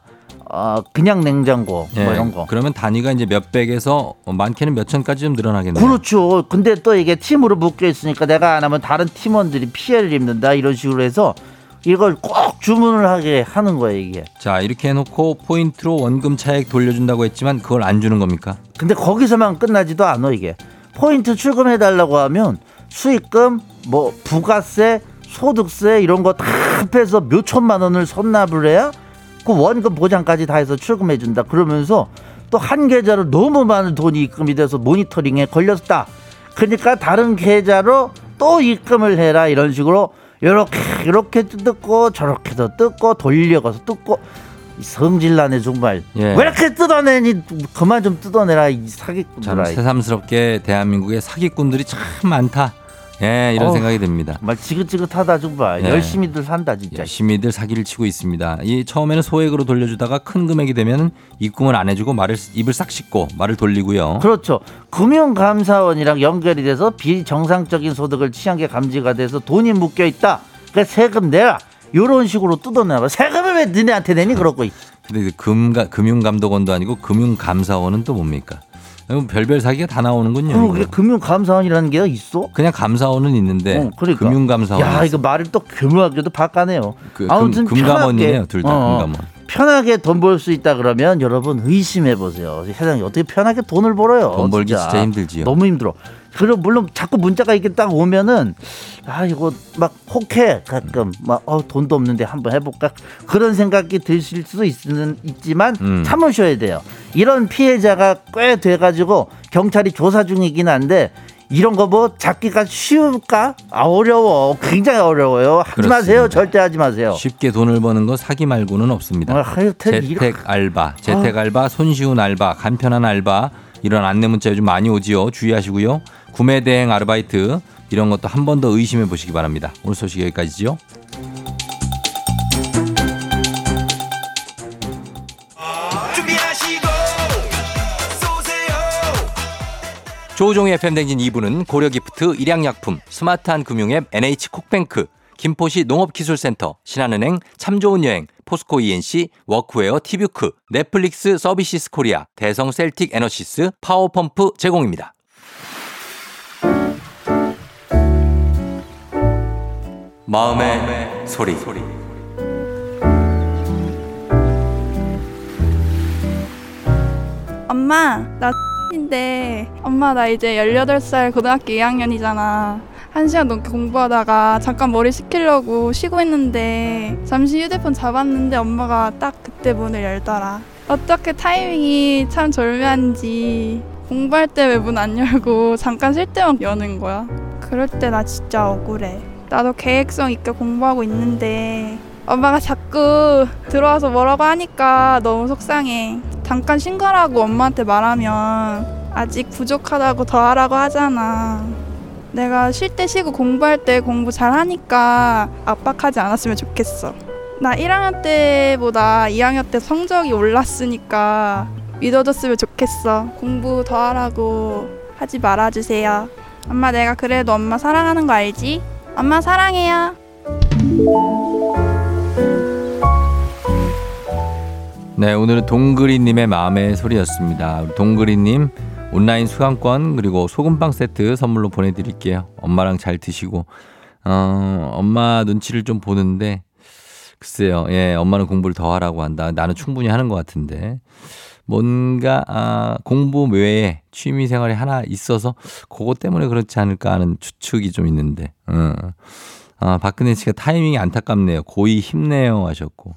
어 그냥 냉장고 예, 뭐 이런 거. 그러면 단위가 이제 몇 백에서 많게는 몇 천까지 좀 늘어나겠네요. 그렇죠. 근데 또 이게 팀으로 묶여 있으니까 내가 안 하면 다른 팀원들이 피해를 입는다 이런 식으로 해서 이걸 꼭 주문을 하게 하는 거예요 이게. 자 이렇게 해놓고 포인트로 원금 차액 돌려준다고 했지만 그걸 안 주는 겁니까? 근데 거기서만 끝나지도 않아 이게. 포인트 출금해 달라고 하면 수익금, 뭐 부가세, 소득세 이런 거 다 합해서 몇 천만 원을 선납을 해야 그 원금 보장까지 다 해서 출금해 준다. 그러면서 또 한 계좌로 너무 많은 돈이 입금이 돼서 모니터링에 걸렸다. 그러니까 다른 계좌로 또 입금을 해라 이런 식으로 이렇게 이렇게 뜯고 저렇게도 뜯고 돌려가서 뜯고 이 성질나네 정말 예. 왜 이렇게 뜯어내니 그만 좀 뜯어내라 이참 사기꾼들아 새삼스럽게 대한민국에 사기꾼들이 참 많다. 예, 이런 어우, 생각이 듭니다. 정말 지긋지긋하다 정말 예. 열심히들 산다 진짜 열심히들 사기를 치고 있습니다. 이 처음에는 소액으로 돌려주다가 큰 금액이 되면 입금을 안 해주고 말을 입을 싹 씻고 말을 돌리고요. 그렇죠 금융감사원이랑 연결이 돼서 비정상적인 소득을 취한 게 감지가 돼서 돈이 묶여 있다 그러니까 세금 내라 요런 식으로 뜯어내봐 세금을 왜 너네한테 내니 그러고 근데 이제 금가 금융감독원도 아니고 금융감사원은 또 뭡니까? 별별 사기가 다 나오는군요. 그리고 그게 이거. 금융감사원이라는 게 있어? 그냥 감사원은 있는데 어, 그러니까. 금융감사원. 야 이거 말을 또 교묘하게도 바꿔내요 그 아무튼 금, 금감원이네요, 편하게, 둘다 어, 어. 금감원. 편하게 돈 벌 수 있다 그러면 여러분 의심해 보세요. 세상에 어떻게 편하게 돈을 벌어요? 돈 벌기 진짜 힘들지요. 너무 힘들어. 그리고 물론 자꾸 문자가 이렇게 딱 오면은 아 이거 막 혹해 가끔 막 어 돈도 없는데 한번 해볼까 그런 생각이 드실 수도 있는 있지만 음. 참으셔야 돼요. 이런 피해자가 꽤 돼가지고 경찰이 조사 중이긴 한데 이런 거 뭐 잡기가 쉬울까? 아 어려워. 굉장히 어려워요. 하지 그렇습니다. 마세요. 절대 하지 마세요. 쉽게 돈을 버는 거 사기 말고는 없습니다. 아, 하여튼 이런- 재택 알바, 재택 알바, 손쉬운 알바, 간편한 알바 이런 안내 문자 요즘 많이 오지요. 주의하시고요. 구매 대행 아르바이트 이런 것도 한 번 더 의심해 보시기 바랍니다. 오늘 소식 여기까지죠. 조우종의 FM댕진 2부는 고려기프트, 일양약품, 스마트한 금융앱 NH콕뱅크, 김포시 농업기술센터, 신한은행, 참 좋은 여행, 포스코 ENC, 워크웨어 티뷰크, 넷플릭스 서비스 코리아, 대성 셀틱 에너시스, 파워펌프 제공입니다. 마음의 소리. 엄마, 나 인데 엄마 나 이제 18살 고등학교 2학년이잖아. 한 시간 넘게 공부하다가 잠깐 머리 식히려고 쉬고 있는데 잠시 휴대폰 잡았는데 엄마가 딱 그때 문을 열더라. 어떻게 타이밍이 참 절묘한지 공부할 때 왜 문 안 열고 잠깐 쉴 때만 여는 거야. 그럴 때 나 진짜 억울해. 나도 계획성 있게 공부하고 있는데 엄마가 자꾸 들어와서 뭐라고 하니까 너무 속상해. 잠깐 쉰 거라고 엄마한테 말하면 아직 부족하다고 더 하라고 하잖아. 내가 쉴 때 쉬고 공부할 때 공부 잘 하니까 압박하지 않았으면 좋겠어. 나 1학년 때보다 2학년 때 성적이 올랐으니까 믿어줬으면 좋겠어. 공부 더 하라고 하지 말아주세요. 엄마 내가 그래도 엄마 사랑하는 거 알지? 엄마 사랑해요. 네, 오늘은 동그리님의 마음의 소리였습니다. 동그리님 온라인 수강권 그리고 소금빵 세트 선물로 보내드릴게요. 엄마랑 잘 드시고 어, 엄마 눈치를 좀 보는데 글쎄요, 예, 엄마는 공부를 더 하라고 한다. 나는 충분히 하는 것 같은데 뭔가 아, 공부 외에 취미 생활이 하나 있어서 그것 때문에 그렇지 않을까 하는 추측이 좀 있는데. 어. 아, 박근혜 씨가 타이밍이 안타깝네요. 고이 힘내요 하셨고.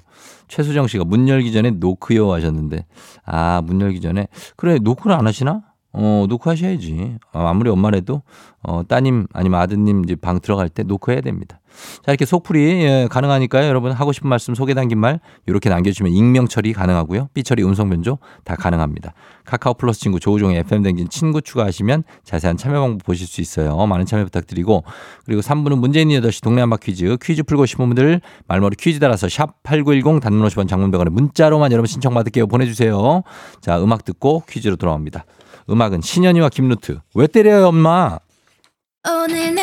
최수정 씨가 문 열기 전에 노크요 하셨는데. 아, 문 열기 전에. 그래, 노크를 안 하시나? 어, 노크 하셔야지. 어, 아무리 엄마라도, 어, 따님 아니면 아드님 이제 방 들어갈 때 노크 해야 됩니다. 자, 이렇게 속풀이 예, 가능하니까요. 여러분 하고 싶은 말씀 속에 담긴 말 이렇게 남겨주시면 익명 처리 가능하고요. 삐 처리 음성 변조 다 가능합니다. 카카오 플러스 친구 조우종의 FM 댕진 친구 추가하시면 자세한 참여 방법 보실 수 있어요. 많은 참여 부탁드리고 그리고 3부는 문제 있는 8시 동네 한바 퀴즈 퀴즈 풀고 싶은 분들 말머리 퀴즈 달아서 샵 8910 단문 50원 장문병원에 문자로만 여러분 신청 받을게요. 보내주세요. 자, 음악 듣고 퀴즈로 돌아옵니다. 음악은 신현이와 김루트. 왜 때려요, 엄마? 오늘 내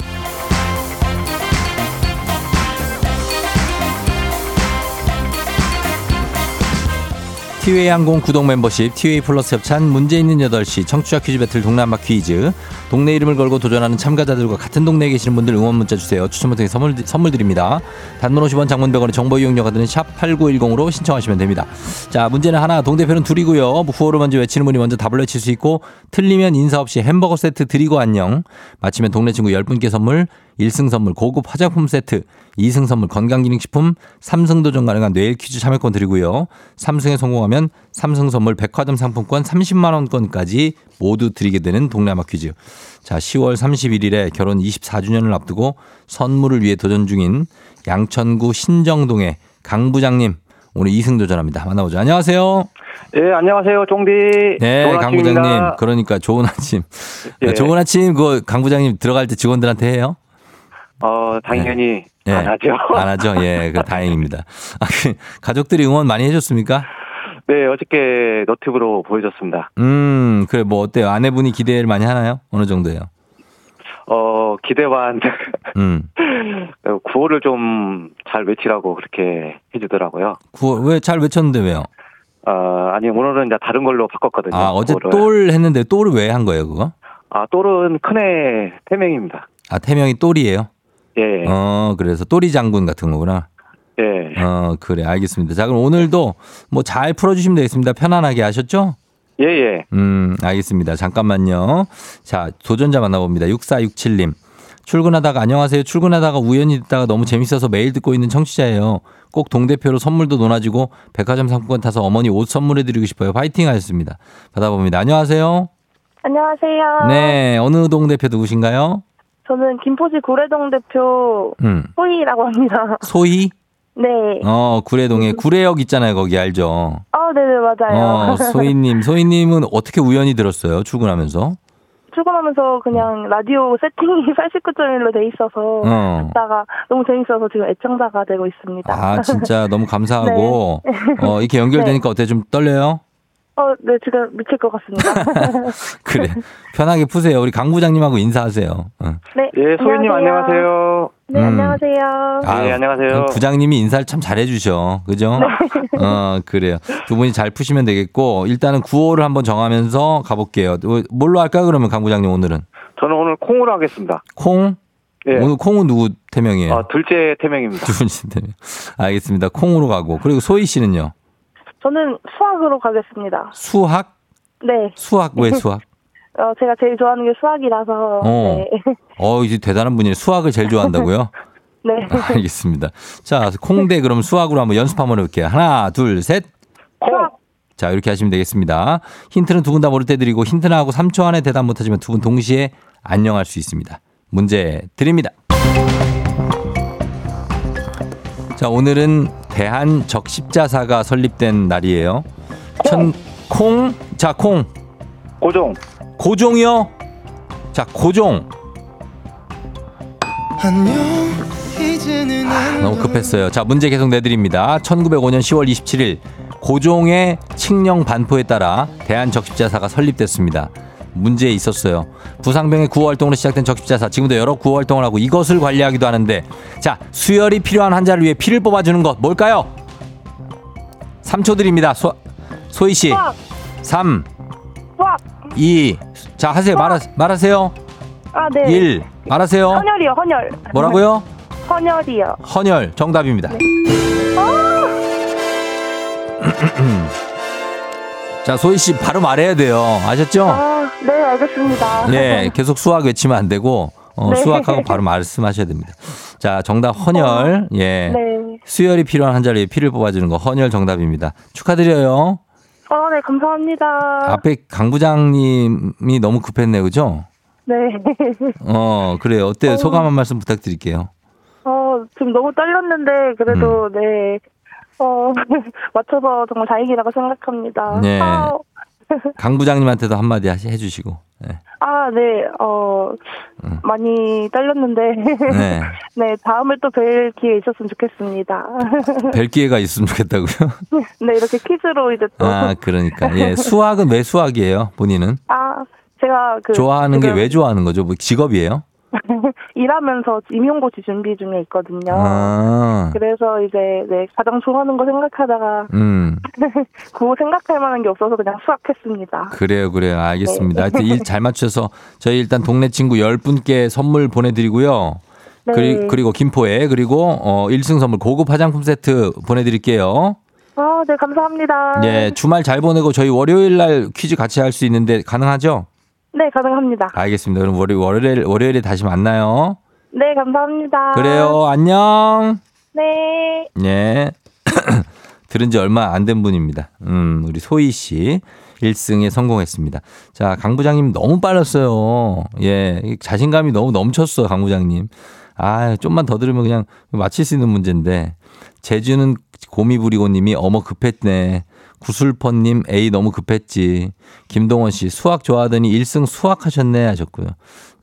티웨이 항공 구독 멤버십 티웨이 플러스 협찬 문제 있는 8시 청취자 퀴즈 배틀 한바 퀴즈. 동네 이름을 걸고 도전하는 참가자들과 같은 동네에 계시는 분들 응원 문자 주세요. 추첨을 통해 선물, 선물 드립니다. 단문 50원 장문 100원의 정보 이용료가 드는 샵 8910으로 신청하시면 됩니다. 자 문제는 하나 동대표는 둘이고요. 구호를 먼저 외치는 분이 먼저 답을 외칠 수 있고 틀리면 인사 없이 햄버거 세트 드리고 안녕. 맞히면 동네 친구 10분께 선물 1승 선물 고급 화장품 세트, 2승 선물 건강기능식품, 3승 도전 가능한 내일 퀴즈 참여권 드리고요. 3승에 성공하면 3승 선물 백화점 상품권 30만 원권까지 모두 드리게 되는 동네아마 퀴즈. 자, 10월 31일에 결혼 24주년을 앞두고 선물을 위해 도전 중인 양천구 신정동의 강 부장님 오늘 2승 도전합니다. 만나보죠. 안녕하세요. 예, 안녕하세요, 종디. 네, 강 부장님. 그러니까 좋은 아침. 예. 좋은 아침 그 강 부장님 들어갈 때 직원들한테 해요? 어, 당연히 예. 안 하죠. 안 하죠. 예, 그 다행입니다. 아, 그 가족들이 응원 많이 해줬습니까? 네, 어저께 너튜브로 보여줬습니다. 음, 그래 뭐 어때요? 아내분이 기대를 많이 하나요? 어느 정도예요? 어, 기대반 음, 구호를 좀 잘 외치라고 그렇게 해주더라고요. 구호 왜 잘 외쳤는데 왜요? 어, 아니, 오늘은 이제 다른 걸로 바꿨거든요. 아 어제 구호를. 똘 했는데 똘을 왜 한 거예요 그거? 아, 똘은 큰애 태명입니다. 아 태명이 똘이에요? 예, 어 그래서 똘이 장군 같은 거구나. 예, 어 그래 알겠습니다. 자 그럼 오늘도 뭐 잘 풀어주시면 되겠습니다. 편안하게 하셨죠? 예, 예. 음, 알겠습니다. 잠깐만요. 자, 도전자 만나봅니다. 6467님. 출근하다가 안녕하세요. 출근하다가 우연히 듣다가 너무 재밌어서 매일 듣고 있는 청취자예요. 꼭 동대표로 선물도 논아주고 백화점 상품권 타서 어머니 옷 선물해드리고 싶어요. 파이팅 하셨습니다. 받아봅니다. 안녕하세요. 안녕하세요. 네, 어느 동대표 누구신가요? 저는 김포시 구례동 대표 음, 호이라고 합니다. 소희? 네. 어, 구례동에 구례역 있잖아요. 거기 알죠? 아, 네네, 맞아요. 어, 소희님. 소희님은 어떻게 우연히 들었어요? 출근하면서? 출근하면서 그냥 라디오 세팅이 89.1로 돼 있어서 어. 듣다가 너무 재밌어서 지금 애청자가 되고 있습니다. 아, 진짜 너무 감사하고, 어, 이렇게 연결되니까 어때? 좀 떨려요? 어, 네, 지금 미칠 것 같습니다. 그래. 편하게 푸세요. 우리 강 부장님하고 인사하세요. 어. 네. 예, 소희님 안녕하세요. 네, 음. 안녕하세요. 아유, 네, 안녕하세요. 부장님이 인사를 참 잘해주셔. 그죠? 어, 그래요. 두 분이 잘 푸시면 되겠고, 일단은 구호를 한번 정하면서 가볼게요. 뭐, 뭘로 할까요, 그러면 강 부장님 오늘은? 저는 오늘 콩으로 하겠습니다. 콩? 예. 오늘 콩은 누구 태명이에요? 어, 둘째 태명입니다. 두 분이 태명. 알겠습니다. 콩으로 가고. 그리고 소희 씨는요? 저는 수학으로 가겠습니다. 수학? 네. 수학, 왜 수학? 어, 제가 제일 좋아하는 게 수학이라서. 어. 네. 어, 이제 대단한 분이에요. 수학을 제일 좋아한다고요? 네. 알겠습니다. 자, 콩대 그럼 수학으로 한번 연습 한번 해볼게요. 하나, 둘, 셋. 수학. 자, 이렇게 하시면 되겠습니다. 힌트는 두 분 다 모를 때 드리고 힌트 나 하고 3초 안에 대답 못하시면 두 분 동시에 안녕할 수 있습니다. 문제 드립니다. 자, 오늘은 대한 적십자사가 설립된 날이에요. 천, 콩, 자, 콩, 고종. 고종이요. 자, 고종. 너무 급했어요. 자, 문제 계속 내드립니다. 1905년 10월 27일 고종의 칙령 반포에 따라 대한 적십자사가 설립됐습니다. 문제에 있었어요. 부상병의 구호 활동으로 시작된 적십자사 지금도 여러 구호 활동을 하고 이것을 관리하기도 하는데 자 수혈이 필요한 환자를 위해 피를 뽑아주는 것 뭘까요? 3초 드립니다. 소, 소희 씨. 수학. 3, 수학. 2. 자 하세요. 말하, 말하세요. 아, 네. 1. 말하세요. 헌혈이요, 헌혈. 뭐라고요? 헌혈이요. 헌혈 정답입니다. 자 소희 씨 바로 말해야 돼요. 아셨죠? 아, 네, 알겠습니다. 네, 계속 수학 외치면 안 되고 어, 네. 수학하고 바로 말씀하셔야 됩니다. 자 정답 헌혈. 예. 네. 수혈이 필요한 환자를 위해 피를 뽑아주는 거 헌혈 정답입니다. 축하드려요. 어, 네, 감사합니다. 앞에 강 부장님이 너무 급했네요, 그죠? 네. 어 그래요. 어때요? 어. 소감 한 말씀 부탁드릴게요. 어, 지금 너무 떨렸는데, 그래도, 음. 네. 어, 맞춰서 정말 다행이라고 생각합니다. 네. 아, 강 부장님한테도 한마디 하시 해주시고. 네. 아, 네, 어, 음. 많이 떨렸는데, 네. 네, 다음에 또 뵐 기회 있었으면 좋겠습니다. 뵐 기회가 있으면 좋겠다고요. 네, 이렇게 퀴즈로 이제 또. 아 그러니까 예 수학은 왜 수학이에요? 본인은 아, 제가 그. 좋아하는 게 왜 좋아하는 거죠? 뭐 직업이에요? 일하면서 임용고시 준비 중에 있거든요. 아, 그래서 이제, 네, 가장 좋아하는 거 생각하다가, 음 그거 생각할 만한 게 없어서 그냥 수학했습니다. 그래요 그래요 알겠습니다. 네. 하여튼 일잘 맞춰서 저희 일단 동네 친구 10분께 선물 보내드리고요. 네. 그리, 그리고 김포에 그리고 어 1승 선물 고급 화장품 세트 보내드릴게요. 아, 네, 감사합니다. 예 주말 잘 보내고 저희 월요일 날 퀴즈 같이 할 수 있는데 가능하죠? 네, 가능합니다. 알겠습니다. 그럼 월요, 월요일 월요일에 다시 만나요. 네, 감사합니다. 그래요. 안녕. 네. 네. 들은 지 얼마 안 된 분입니다. 음, 우리 소희 씨. 1승에 성공했습니다. 자, 강 부장님 너무 빨랐어요. 예. 자신감이 너무 넘쳤어, 강 부장님. 아, 좀만 더 들으면 그냥 맞힐 수 있는 문제인데. 제주는 고미부리고 님이 어머 급했네. 구슬퍼님 A 너무 급했지. 김동원 씨 수학 좋아하더니 1승 수학 하셨네 하셨고요.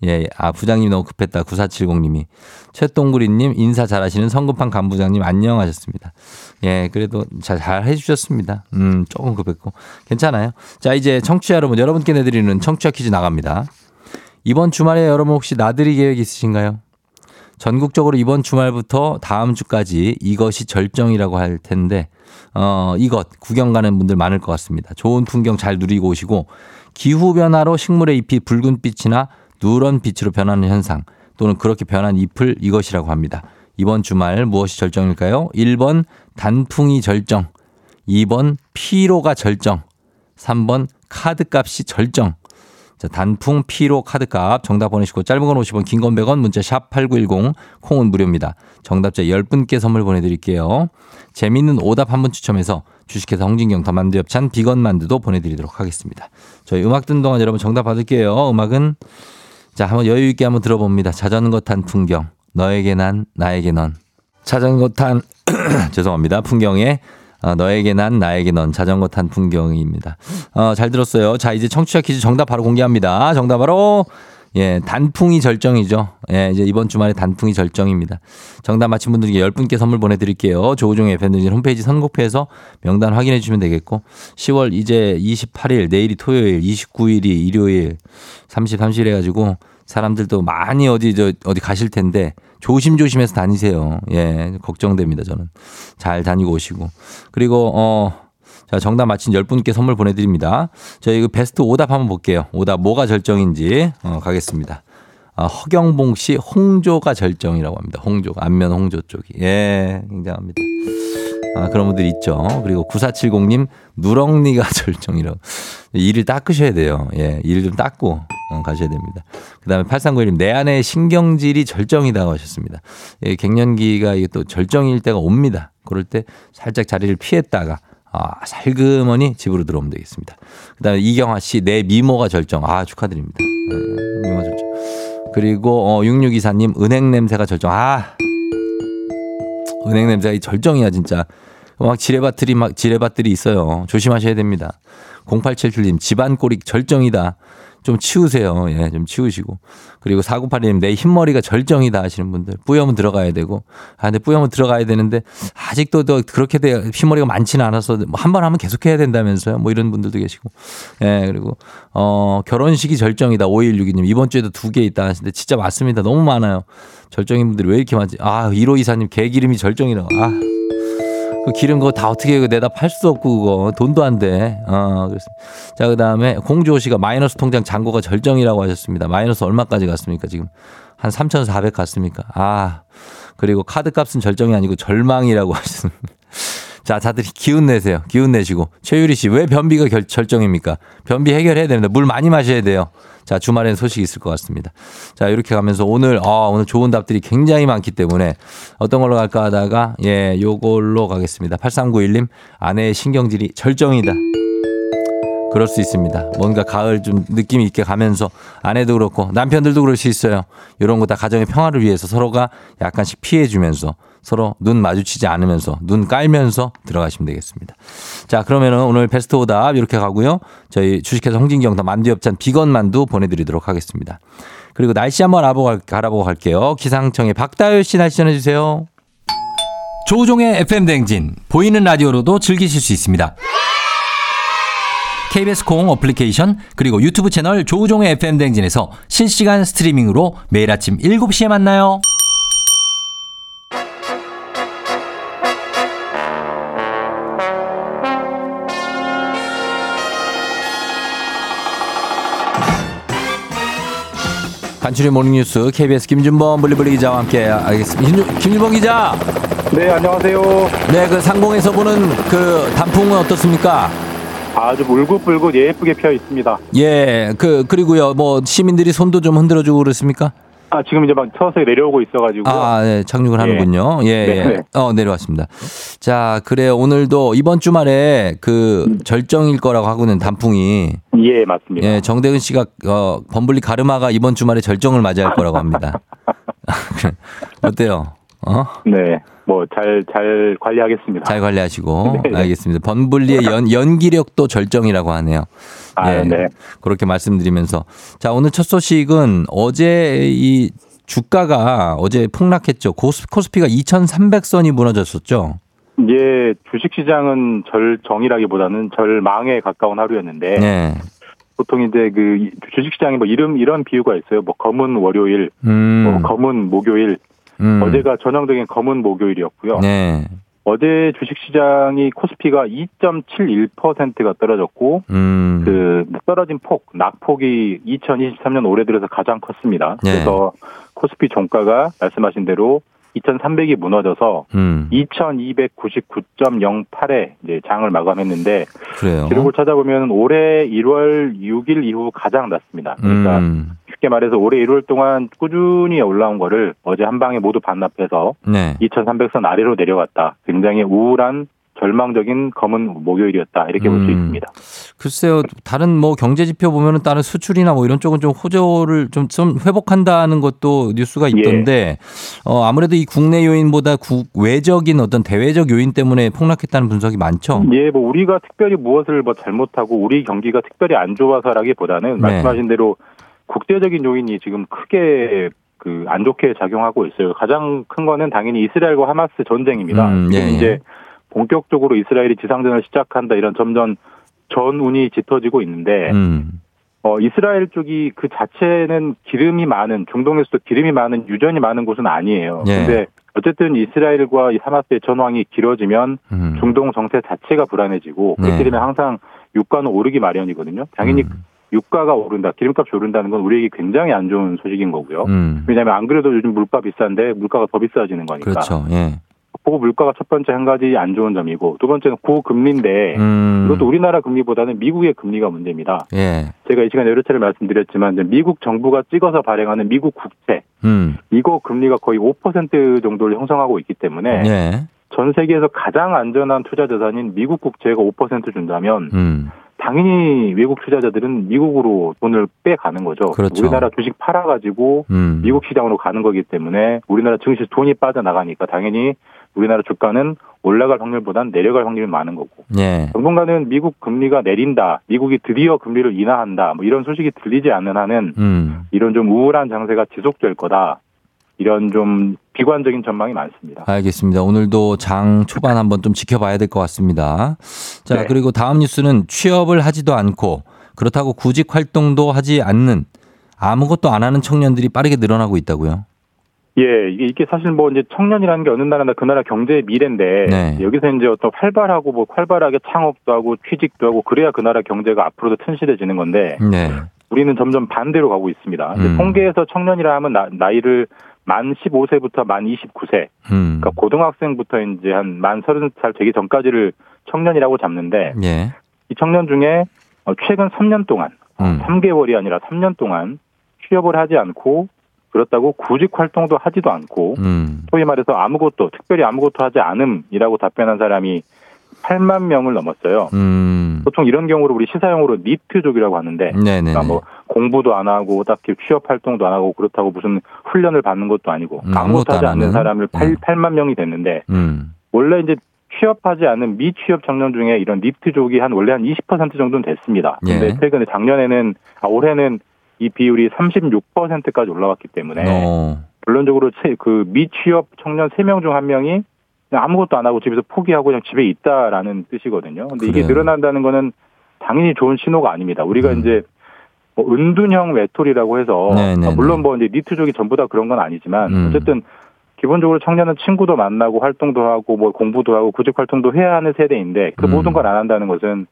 예, 아 부장님 너무 급했다. 9470님이 최동구리님 인사 잘하시는 성급한 간부장님 안녕 하셨습니다. 예, 그래도 잘, 잘 해주셨습니다. 음, 조금 급했고 괜찮아요. 자 이제 청취자 여러분 여러분께 내드리는 청취자 퀴즈 나갑니다. 이번 주말에 여러분 혹시 나들이 계획 있으신가요? 전국적으로 이번 주말부터 다음 주까지 이것이 절정이라고 할 텐데 어, 이것 구경 가는 분들 많을 것 같습니다. 좋은 풍경 잘 누리고 오시고 기후 변화로 식물의 잎이 붉은 빛이나 누런 빛으로 변하는 현상 또는 그렇게 변한 잎을 이것이라고 합니다. 이번 주말 무엇이 절정일까요? 1번 단풍이 절정, 2번 피로가 절정, 3번 카드값이 절정. 자, 단풍 피로 카드값 정답 보내시고 짧은 건 50원, 긴 건 100원, 문자 샵 8910 콩은 무료입니다. 정답자 10분께 선물 보내드릴게요. 재미있는 오답 한 분 추첨해서 주식회사 홍진경 더 만두 엽찬 비건 만두도 보내드리도록 하겠습니다. 저희 음악 듣는 동안 여러분 정답 받을게요. 음악은 자, 한번 여유 있게 한번 들어봅니다. 자전거 탄 풍경. 너에게 난, 나에게 넌. 자전거 탄, 죄송합니다. 풍경에 어, 너에게 난, 나에게 넌. 자전거 탄 풍경입니다. 어, 잘 들었어요. 자, 이제 청취자 퀴즈 정답 바로 공개합니다. 정답 바로, 예, 단풍이 절정이죠. 예, 이제 이번 주말에 단풍이 절정입니다. 정답 맞힌 분들께 10분께 선물 보내드릴게요. 조우종의 팬들 홈페이지 선곡표에서 명단 확인해 주시면 되겠고, 10월 이제 28일, 내일이 토요일, 29일이 일요일, 30, 30일 해가지고, 사람들도 많이 어디 저 어디 가실 텐데 조심조심해서 다니세요. 예, 걱정됩니다, 저는. 잘 다니고 오시고. 그리고 어 자, 정답 맞힌 10분께 선물 보내 드립니다. 저희 그 베스트 오답 한번 볼게요. 오답 뭐가 절정인지 어 가겠습니다. 아, 허경봉 씨 홍조가 절정이라고 합니다. 홍조가 안면 홍조 쪽이. 예, 굉장합니다. 아, 그런 분들이 있죠. 그리고 9470님 누렁니가 절정이라고. 이를 닦으셔야 돼요. 예, 이를 좀 닦고 어, 가셔야 됩니다. 그 다음에 8391님 내 안의 신경질이 절정이다고 하셨습니다. 예, 갱년기가 이게 또 절정일 때가 옵니다. 그럴 때 살짝 자리를 피했다가 아, 살그머니 집으로 들어오면 되겠습니다. 그 다음에 이경화 씨, 내 미모가 절정. 아, 축하드립니다. 네, 미모 절정. 그리고, 어, 6624님, 은행 냄새가 절정. 아, 은행 냄새가 이 절정이야, 진짜. 막 지뢰밭들이 막 지뢰밭들이 있어요. 조심하셔야 됩니다. 0877님, 집안 꼴이 절정이다. 좀 치우세요. 예, 좀 치우시고. 그리고 4982님, 내 흰머리가 절정이다 하시는 분들. 뿌염은 들어가야 되고. 아, 근데 뿌염은 들어가야 되는데, 아직도 더 그렇게 돼, 흰머리가 많지는 않아서 뭐 한 번 하면 계속 해야 된다면서요. 뭐 이런 분들도 계시고. 예, 그리고, 어, 결혼식이 절정이다. 5162님. 이번 주에도 두 개 있다 하시는데, 진짜 맞습니다. 너무 많아요. 절정인 분들이 왜 이렇게 많지? 아, 1호2사님, 개기름이 절정이라고. 아. 그 기름 그거 다 어떻게 내다 팔 수 없고 그거 돈도 안 돼. 어, 그렇습니다. 자, 그다음에 공주호 씨가 마이너스 통장 잔고가 절정이라고 하셨습니다. 마이너스 얼마까지 갔습니까? 지금 한 3,400 갔습니까? 아. 그리고 카드 값은 절정이 아니고 절망이라고 하셨습니다. 자, 다들 기운 내세요. 기운 내시고. 최유리 씨, 왜 변비가 결, 절정입니까? 변비 해결해야 됩니다. 물 많이 마셔야 돼요. 자, 주말엔 소식이 있을 것 같습니다. 자, 이렇게 가면서 오늘, 아, 오늘 좋은 답들이 굉장히 많기 때문에 어떤 걸로 갈까 하다가, 예, 요걸로 가겠습니다. 8391님, 아내의 신경질이 절정이다. 그럴 수 있습니다. 뭔가 가을 좀 느낌 있게 가면서 아내도 그렇고 남편들도 그럴 수 있어요. 이런 거 다 가정의 평화를 위해서 서로가 약간씩 피해주면서 서로 눈 마주치지 않으면서 눈 깔면서 들어가시면 되겠습니다. 자, 그러면은 오늘 베스트 오답 이렇게 가고요. 저희 주식회사 홍진경 더 만두엽찬 비건 만두 보내드리도록 하겠습니다. 그리고 날씨 한번 알아보고 갈게요. 기상청의 박다효 씨 날씨 전해주세요. 조우종의 FM 댕진 보이는 라디오로도 즐기실 수 있습니다. KBS 콩 어플리케이션 그리고 유튜브 채널 조우종의 FM 댕진에서 실시간 스트리밍으로 매일 아침 7시에 만나요. 간추린 모닝뉴스 KBS 김준범 블리블리 기자와 함께 하겠습니다. 김준- 김준범 기자. 네, 안녕하세요. 네, 그 상공에서 보는 그 단풍은 어떻습니까? 아주 물긋물긋 예쁘게 피어 있습니다. 예, 그 그리고요, 뭐 시민들이 손도 좀 흔들어주고 그렇습니까? 아, 지금 이제 막 서서히 내려오고 있어가지고. 아, 네, 착륙을 예. 하는군요. 예, 예. 네, 네. 어, 내려왔습니다. 자, 그래요. 오늘도 이번 주말에 그 절정일 거라고 하고는 단풍이 예, 맞습니다. 예, 정대근 씨가 어, 범블리 가르마가 이번 주말에 절정을 맞이할 거라고 합니다. 어때요? 어? 네. 뭐, 잘, 잘 관리하겠습니다. 잘 관리하시고 네. 알겠습니다. 범블리의 연, 연기력도 절정이라고 하네요. 아, 예, 네. 그렇게 말씀드리면서 자 오늘 첫 소식은 어제 이 주가가 어제 폭락했죠. 코스, 코스피가 2,300선이 무너졌었죠. 이제 주식시장은 절정이라기보다는 절망에 가까운 하루였는데. 네. 보통 이제 그 이- 주식시장이 뭐 이름, 이런 비유가 있어요. 뭐 검은 월요일, 음. 뭐 검은 목요일. 음. 어제가 전형적인 검은 목요일이었고요. 네. 어제 주식시장이 코스피가 2.71%가 떨어졌고 음. 그 떨어진 폭, 낙폭이 2023년 올해 들어서 가장 컸습니다. 네. 그래서 코스피 종가가 말씀하신 대로 2,300이 무너져서 음. 2,299.08에 이제 장을 마감했는데 그래요. 기록을 찾아보면 올해 1월 6일 이후 가장 낮습니다. 그러니까 음. 쉽게 말해서 올해 1월 동안 꾸준히 올라온 거를 어제 한 방에 모두 반납해서 네. 2,300선 아래로 내려갔다. 굉장히 우울한 절망적인 검은 목요일이었다. 이렇게 볼수 음. 있습니다. 글쎄요, 다른 뭐 경제 지표 보면은 다른 수출이나 뭐 이런 쪽은 좀 호조를 좀, 좀 회복한다는 것도 뉴스가 예. 있던데, 어, 아무래도 이 국내 요인보다 국, 외적인 어떤 대외적 요인 때문에 폭락했다는 분석이 많죠. 예, 뭐 우리가 특별히 무엇을 뭐 잘못하고 우리 경기가 특별히 안 좋아서라기보다는 네. 말씀하신 대로 국제적인 요인이 지금 크게 그 안 좋게 작용하고 있어요. 가장 큰 거는 당연히 이스라엘과 하마스 전쟁입니다. 음, 예, 예. 이제 본격적으로 이스라엘이 지상전을 시작한다 이런 점점 전운이 짙어지고 있는데 음. 어, 이스라엘 쪽이 그 자체는 기름이 많은 중동에서도 기름이 많은 유전이 많은 곳은 아니에요. 예. 근데 어쨌든 이스라엘과 이 하마스의 전황이 길어지면 음. 중동 정세 자체가 불안해지고 네. 그렇게 되면 항상 유가는 오르기 마련이거든요. 당연히 음. 유가가 오른다, 기름값이 오른다는 건 우리에게 굉장히 안 좋은 소식인 거고요. 음. 왜냐하면 안 그래도 요즘 물가 비싼데 물가가 더 비싸지는 거니까. 그렇죠. 예. 그 물가가 첫 번째 한 가지 안 좋은 점이고 두 번째는 고금리인데 음. 이것도 우리나라 금리보다는 미국의 금리가 문제입니다. 예. 제가 이 시간에 여러 차례 말씀드렸지만 미국 정부가 찍어서 발행하는 미국 국채 음. 이거 금리가 거의 5% 정도를 형성하고 있기 때문에 예. 전 세계에서 가장 안전한 투자 자산인 미국 국채가 5% 준다면 음. 당연히 외국 투자자들은 미국으로 돈을 빼가는 거죠. 그렇죠. 우리나라 주식 팔아가지고 음. 미국 시장으로 가는 거기 때문에 우리나라 증시 돈이 빠져나가니까 당연히 우리나라 주가는 올라갈 확률보단 내려갈 확률이 많은 거고. 예. 당분간은 미국 금리가 내린다, 미국이 드디어 금리를 인하한다, 뭐 이런 소식이 들리지 않는 한은 음. 이런 좀 우울한 장세가 지속될 거다. 이런 좀 비관적인 전망이 많습니다. 알겠습니다. 오늘도 장 초반 한번 좀 지켜봐야 될 것 같습니다. 자, 네. 그리고 다음 뉴스는 취업을 하지도 않고 그렇다고 구직 활동도 하지 않는 아무것도 안 하는 청년들이 빠르게 늘어나고 있다고요. 예, 이게 사실 뭐 이제 청년이라는 게 어느 나라나 그 나라 경제의 미래인데 네. 여기서 이제 어떤 활발하고 뭐 활발하게 창업도 하고 취직도 하고 그래야 그 나라 경제가 앞으로도 튼실해지는 건데 네. 우리는 점점 반대로 가고 있습니다. 음. 통계에서 청년이라 하면 나, 나이를 만 15세부터 만 29세, 음. 그러니까 고등학생부터 이제 한 만 30살 되기 전까지를 청년이라고 잡는데 예. 이 청년 중에 어, 최근 3년 동안 음. 3개월이 아니라 3년 동안 취업을 하지 않고 그렇다고 구직 활동도 하지도 않고 음. 소위 말해서 아무것도 특별히 아무것도 하지 않음이라고 답변한 사람이 8만 명을 넘었어요. 음. 보통 이런 경우를 우리 시사용어로 니트족이라고 하는데. 그러니까 뭐 공부도 안 하고 딱히 취업 활동도 안 하고 그렇다고 무슨 훈련을 받는 것도 아니고 음, 아무것도 하지 않는? 사람을 8, 음. 8만 명이 됐는데 음. 원래 이제 취업하지 않은 미취업 청년 중에 이런 니트족이 한 원래 한 20% 정도는 됐습니다. 근데 예. 최근에 작년에는 아 올해는 이 비율이 36%까지 올라왔기 때문에 어. 물론적으로 채- 그 미취업 청년 3명 중한 명이 그냥 아무것도 안 하고 집에서 포기하고 그냥 집에 있다라는 뜻이거든요. 근데 이게 그래요. 늘어난다는 거는 당연히 좋은 신호가 아닙니다. 우리가 음. 이제 뭐 은둔형 외톨이라고 해서 네네네. 아, 물론 뭐 이제 니트족이 전부 다 그런 건 아니지만 음. 어쨌든 기본적으로 청년은 친구도 만나고 활동도 하고 뭐 공부도 하고 구직 활동도 해야 하는 세대인데 그 음. 모든 걸 안 한다는 것은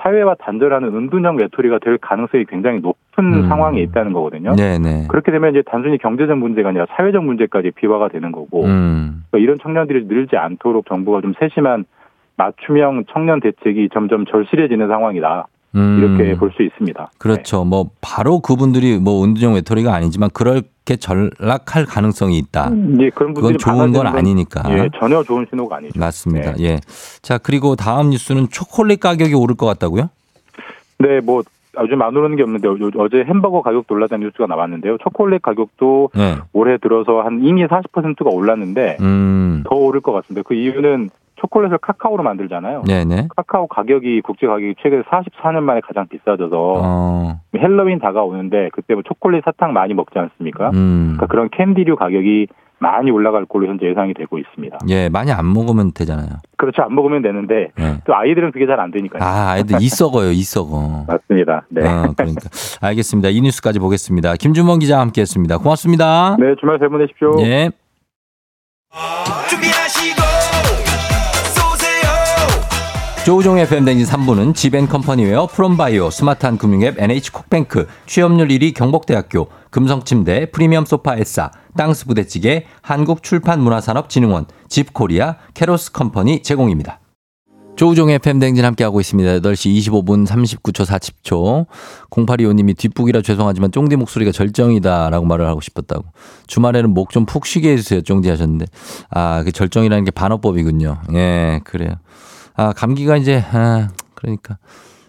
사회와 단절하는 은둔형 외톨이가 될 가능성이 굉장히 높은 음. 상황에 있다는 거거든요. 네네. 그렇게 되면 이제 단순히 경제적 문제가 아니라 사회적 문제까지 비화가 되는 거고 음. 그러니까 이런 청년들이 늘지 않도록 정부가 좀 세심한 맞춤형 청년 대책이 점점 절실해지는 상황이다. 음. 이렇게 볼 수 있습니다. 그렇죠. 뭐 바로 그분들이 뭐 은둔형 외톨이가 아니지만 그렇게 전락할 가능성이 있다. 네. 예, 그런 분들이 그건 좋은 건 아니니까. 예, 전혀 좋은 신호가 아니죠. 맞습니다. 네. 예. 자, 그리고 다음 뉴스는 초콜릿 가격이 오를 것 같다고요? 네, 뭐 요즘 안 오르는 게 없는데 요- 어제 햄버거 가격 올랐다는 뉴스가 나왔는데요. 초콜릿 가격도 네. 올해 들어서 한 이미 40%가 올랐는데 음. 더 오를 것 같습니다. 그 이유는 초콜릿을 카카오로 만들잖아요. 네네. 카카오 가격이 국제 가격이 최근 44년 만에 가장 비싸져서 어. 핼러윈 다가오는데 그때 뭐 초콜릿 사탕 많이 먹지 않습니까? 음. 그러니까 그런 캔디류 가격이 많이 올라갈 걸로 현재 예상이 되고 있습니다. 예, 많이 안 먹으면 되잖아요. 그렇죠. 안 먹으면 되는데 예. 또 아이들은 그게 잘 안 되니까요. 아, 애들 이 썩어요, 이 썩어. 맞습니다. 네. 어, 그러니까. 알겠습니다. 이 뉴스까지 보겠습니다. 김준범 기자와 함께 했습니다. 고맙습니다. 네, 주말 잘 보내십시오. 예. 준비하시고 조우종의 팬데믹 3부는 지벤컴퍼니웨어 프롬바이오 스마트한 금융앱 NH콕뱅크 취업률 1위 경복대학교 금성침대 프리미엄 소파 에싸 땅스 부대찌개 한국출판문화산업진흥원 집코리아 캐로스 컴퍼니 제공입니다. 조우종의 FM 댕진 함께하고 있습니다. 8시 25분 39초 40초. 0825님이 뒷북이라 죄송하지만 쫑디 목소리가 절정이다 라고 말을 하고 싶었다고. 주말에는 목 좀 푹 쉬게 해주세요. 쫑디 하셨는데. 아, 그 절정이라는 게 반어법이군요. 예, 그래요. 아, 감기가 이제, 아, 그러니까.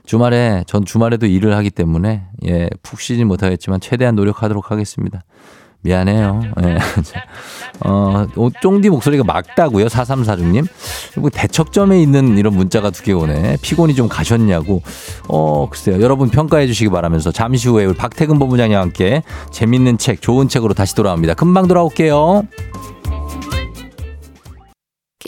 주말에, 전 주말에도 일을 하기 때문에, 예, 푹 쉬지 못하겠지만 최대한 노력하도록 하겠습니다. 미안해요. 예. 어, 어, 쫑디 목소리가 막다고요? 4346님? 그리고 대척점에 있는 이런 문자가 두 개 오네. 피곤이 좀 가셨냐고. 어, 글쎄요. 여러분 평가해 주시기 바라면서 잠시 후에 우리 박태근 본부장님과 함께 재밌는 책, 좋은 책으로 다시 돌아옵니다. 금방 돌아올게요.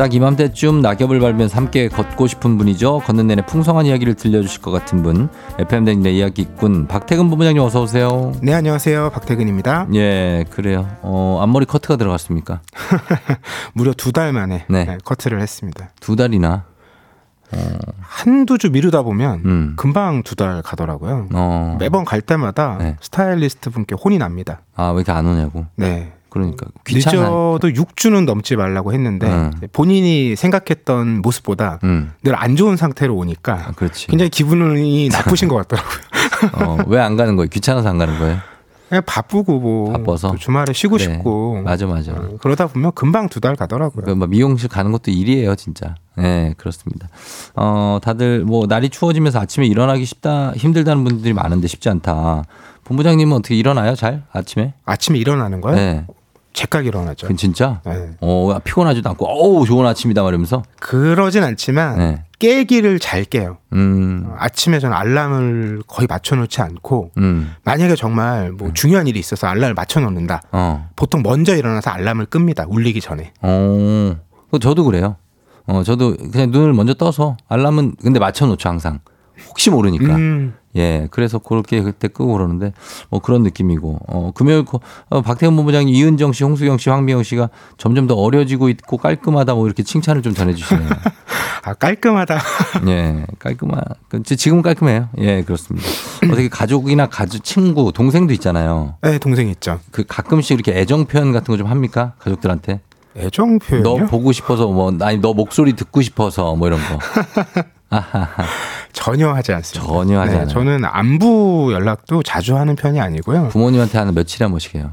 딱 이맘때쯤 낙엽을 밟으면서 함께 걷고 싶은 분이죠. 걷는 내내 풍성한 이야기를 들려주실 것 같은 분. FM 댕내 이야기꾼 박태근 본부장님 어서 오세요. 네, 안녕하세요. 박태근입니다. 예, 그래요. 어, 앞머리 커트가 들어갔습니까? 무려 두 달 만에 네. 네, 커트를 했습니다. 두 달이나. 한두 주 미루다 보면 음. 금방 두 달 가더라고요. 어. 매번 갈 때마다 네. 스타일리스트 분께 혼이 납니다. 아, 왜 이렇게 안 오냐고. 네. 그러니까 귀찮아. 늦어도 6주는 넘지 말라고 했는데 음. 본인이 생각했던 모습보다 음. 늘안 좋은 상태로 오니까 아. 굉장히 기분이 나쁘신 것 같더라고요. 어, 왜 안 가는 거예요? 귀찮아서 안 가는 거예요? 그냥 바쁘고 뭐 바빠서? 또 주말에 쉬고 그래. 싶고 맞아, 맞아. 어, 그러다 보면 금방 두 달 가더라고요. 그, 뭐 미용실 가는 것도 일이에요, 진짜. 네, 그렇습니다. 어, 다들 뭐 날이 추워지면서 아침에 일어나기 쉽다, 힘들다는 분들이 많은데 쉽지 않다. 본부장님은 어떻게 일어나요? 잘? 아침에? 아침에 일어나는 거요? 네. 제깍 일어나죠. 그 진짜? 네. 어, 피곤하지도 않고, 어우, 좋은 아침이다 말이면서. 그러진 않지만 네. 깨기를 잘 깨요. 음, 어, 아침에 저는 알람을 거의 맞춰놓지 않고 음, 만약에 정말 뭐 중요한 일이 있어서 알람을 맞춰놓는다. 어, 보통 먼저 일어나서 알람을 끕니다. 울리기 전에. 어. 그 저도 그래요. 어, 저도 그냥 눈을 먼저 떠서 알람은 근데 맞춰놓죠, 항상. 혹시 모르니까. 음, 예, 그래서 그렇게 그때 끄고 그러는데 뭐 그런 느낌이고 어 금요일 코- 어, 박태훈 본부장님 이은정 씨, 홍수경 씨, 황미영 씨가 점점 더 어려지고 있고 깔끔하다 뭐 이렇게 칭찬을 좀 전해주시네요. 아 깔끔하다. 예, 깔끔한. 그 지금은 깔끔해요. 예, 그렇습니다. 어떻게 가족이나 가족, 친구, 동생도 있잖아요. 네, 동생 있죠. 그 가끔씩 이렇게 애정 표현 같은 거 좀 합니까 가족들한테? 애정 표현이요? 너 보고 싶어서 뭐 아니 너 목소리 듣고 싶어서 뭐 이런 거. 아하하. 전혀 하지 않습니다. 네, 전혀 하지 않아요. 저는 안부 연락도 자주 하는 편이 아니고요. 부모님한테 하는 며칠에 한 번씩 해요.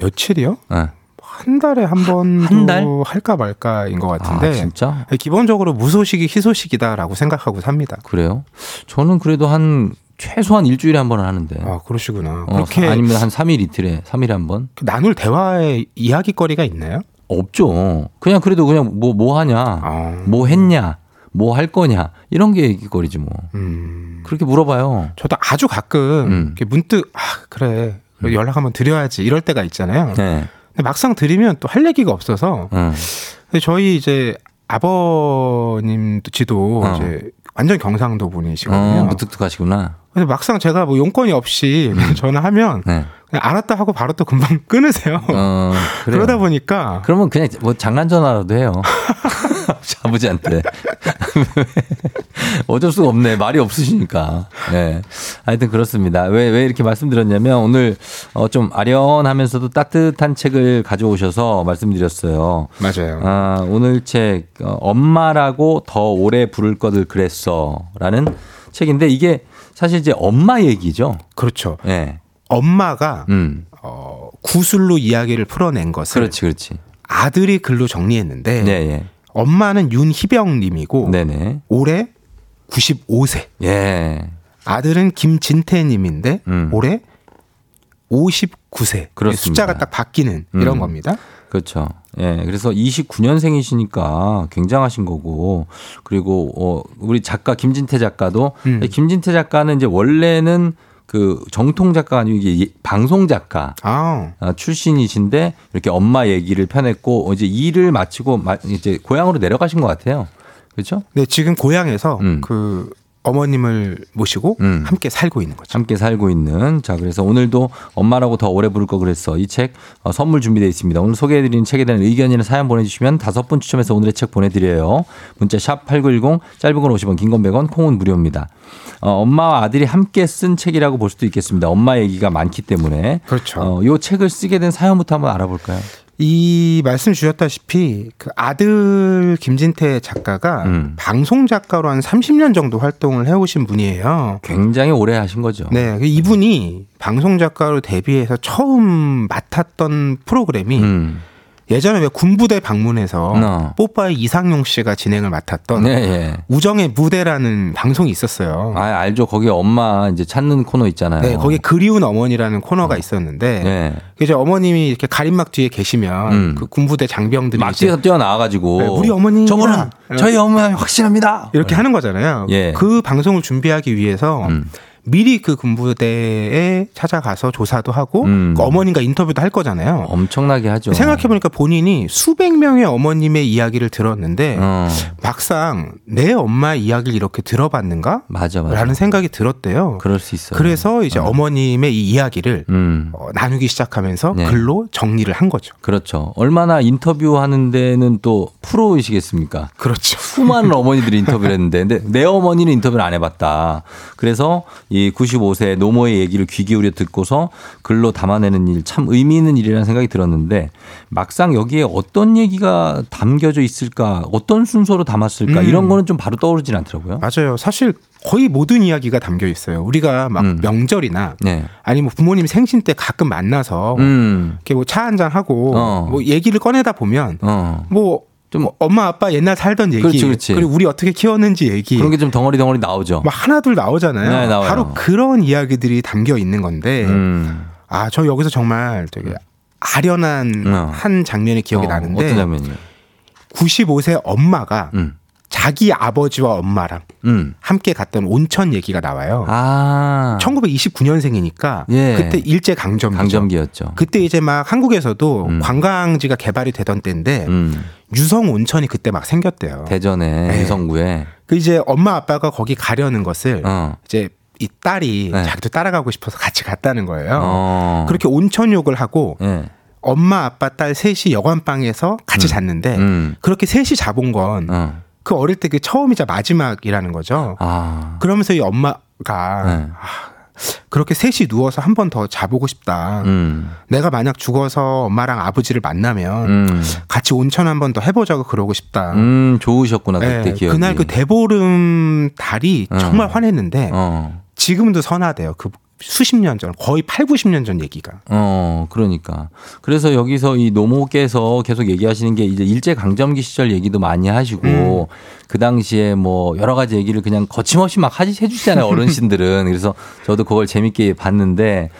며칠이요? 예. 한 달에 한 번도 한 달? 할까 말까인 것 아, 같은데 진짜? 기본적으로 무소식이 희소식이다라고 생각하고 삽니다. 그래요? 저는 그래도 한 최소한 일주일에 한 번은 하는데. 아, 그러시구나. 어, 그렇게 아니면 한 3일 이틀에 3일에 한 번? 나눌 대화의 이야기거리가 있나요? 없죠. 그냥 그래도 그냥 뭐뭐 하냐, 아, 뭐 했냐, 뭐 할 거냐 이런 게 얘기거리지 뭐. 음. 그렇게 물어봐요. 저도 아주 가끔 음. 문득 아, 그래. 연락 한번 드려야지 이럴 때가 있잖아요. 네. 근데 막상 드리면 또 할 얘기가 없어서 응. 근데 저희 이제 아버님 지도 어. 이제 완전 경상도 분이시거든요. 어, 무뚝뚝하시구나. 근데 막상 제가 뭐 용건이 없이 전화하면 네. 알았다 하고 바로 또 금방 끊으세요. 어. 그러다 보니까 그러면 그냥 뭐 장난 전화라도 해요. 아버지한테. 어쩔 수가 없네. 말이 없으시니까. 네. 하여튼 그렇습니다. 왜, 왜 이렇게 말씀드렸냐면 오늘 어, 좀 아련하면서도 따뜻한 책을 가져오셔서 말씀드렸어요. 맞아요. 아, 오늘 책, 어, 엄마라고 더 오래 부를 거들 그랬어. 라는 책인데 이게 사실 이제 엄마 얘기죠. 그렇죠. 예. 엄마가 음. 어, 구술로 이야기를 풀어낸 것을 그렇지, 그렇지. 아들이 글로 정리했는데 네, 예. 엄마는 윤희병님이고 네네. 올해 95세. 예. 아들은 김진태님인데 음. 올해 59세. 그렇습니다. 숫자가 딱 바뀌는 이런 음. 겁니다. 그렇죠. 예. 그래서 29년생이시니까 굉장하신 거고 그리고 어 우리 작가 김진태 작가도 음. 김진태 작가는 이제 원래는 그 정통 작가가 아니고 이게 예- 방송 작가 아, 아, 출신이신데 이렇게 엄마 얘기를 펴냈고 이제 일을 마치고 마- 이제 고향으로 내려가신 것 같아요. 그렇죠? 네, 지금 고향에서 음. 그 어머님을 모시고 음. 함께 살고 있는 거죠. 함께 살고 있는. 자 그래서 오늘도 엄마라고 더 오래 부를 거 그랬어 이책 어, 선물 준비되어 있습니다. 오늘 소개해드리는 책에 대한 의견이나 사연 보내주시면 다섯 분 추첨해서 오늘의 책 보내드려요. 문자 샵 #8910 짧은 건 50원 긴 건 100원 콩은 무료입니다. 어, 엄마와 아들이 함께 쓴 책이라고 볼 수도 있겠습니다. 엄마 얘기가 많기 때문에. 그렇죠. 어, 요 책을 쓰게 된 사연부터 한번 알아볼까요 이 말씀 주셨다시피 그 아들 김진태 작가가 음. 방송 작가로 한 30년 정도 활동을 해오신 분이에요. 굉장히 오래 하신 거죠 네, 그 이분이 방송 작가로 데뷔해서 처음 맡았던 프로그램이 음. 예전에 왜 군부대 방문해서 어. 뽀빠이 이상용 씨가 진행을 맡았던 네, 예. 우정의 무대라는 방송이 있었어요. 아, 알죠. 거기 엄마 이제 찾는 코너 있잖아요. 네, 거기 그리운 어머니라는 코너가 있었는데 네. 그 이제 어머님이 이렇게 가림막 뒤에 계시면 음. 그 군부대 장병들이 막 뛰어 뛰어나와가지고 네, 우리 어머니 저분은 저희 어머니 확실합니다. 이렇게 하는 거잖아요. 예. 그 방송을 준비하기 위해서 음. 미리 그 군부대에 찾아가서 조사도 하고 음. 그 어머님과 인터뷰도 할 거잖아요. 엄청나게 하죠. 생각해 보니까 본인이 수백 명의 어머님의 이야기를 들었는데 어, 막상 내 엄마 이야기를 이렇게 들어봤는가? 맞아 맞아. 라는 생각이 들었대요. 그럴 수 있어요. 그래서 이제 어. 머님의이 이야기를 음. 어, 나누기 시작하면서 네. 글로 정리를 한 거죠. 그렇죠. 얼마나 인터뷰하는 데는 또 프로이시겠습니까? 그렇죠. 수많은 어머니들이 인터뷰를 했는데 근데 내 어머니는 인터뷰를 안 해봤다. 그래서 이 95세 노모의 얘기를 귀 기울여 듣고서 글로 담아내는 일 참 의미 있는 일이라는 생각이 들었는데 막상 여기에 어떤 얘기가 담겨져 있을까 어떤 순서로 담았을까 음. 이런 거는 좀 바로 떠오르진 않더라고요. 맞아요. 사실 거의 모든 이야기가 담겨 있어요. 우리가 막 음. 명절이나 네. 아니면 부모님 생신 때 가끔 만나서 음. 이렇게 뭐 차 한잔 하고 어. 뭐 얘기를 꺼내다 보면 어. 뭐 좀뭐 엄마 아빠 옛날 살던 얘기 그렇지, 그렇지. 리고 우리 어떻게 키웠는지 얘기 그런 게 좀 덩어리 덩어리 나오죠. 뭐 하나 둘 나오잖아요. 네. 바로 그런 이야기들이 담겨 있는 건데 음. 아저 여기서 정말 되게 아련한 어. 한 장면이 기억이 어, 나는데 어떤 장면이요? 95세 엄마가 음. 자기 아버지와 엄마랑 음. 함께 갔던 온천 얘기가 나와요. 아. 1929년생이니까 예. 그때 일제 강점기죠. 강점기였죠. 그때 이제 막 한국에서도 음. 관광지가 개발이 되던 때인데 음. 유성 온천이 그때 막 생겼대요. 대전에 네. 유성구에 그 이제 엄마 아빠가 거기 가려는 것을 어. 이제 이 딸이 네. 자기도 따라가고 싶어서 같이 갔다는 거예요. 어. 그렇게 온천욕을 하고 예. 엄마 아빠 딸 셋이 여관방에서 같이 음. 잤는데 음. 그렇게 셋이 자본 건 그 어. 어릴 때 그 처음이자 마지막이라는 거죠. 아. 그러면서 이 엄마가 네. 아, 그렇게 셋이 누워서 한 번 더 자보고 싶다. 음. 내가 만약 죽어서 엄마랑 아버지를 만나면 음. 같이 온천 한 번 더 해보자고 그러고 싶다. 음, 좋으셨구나 그때 네, 기억이. 그날 그 대보름 달이 어. 정말 환했는데 어. 지금도 선하대요. 그 수십 년 전, 거의 8, 90년 전 얘기가. 어, 그러니까. 그래서 여기서 이 노모께서 계속 얘기하시는 게 이제 일제 강점기 시절 얘기도 많이 하시고 그 당시에 뭐 여러 가지 얘기를 그냥 거침없이 막 하시, 해주시잖아요. 어르신들은. 그래서 저도 그걸 재밌게 봤는데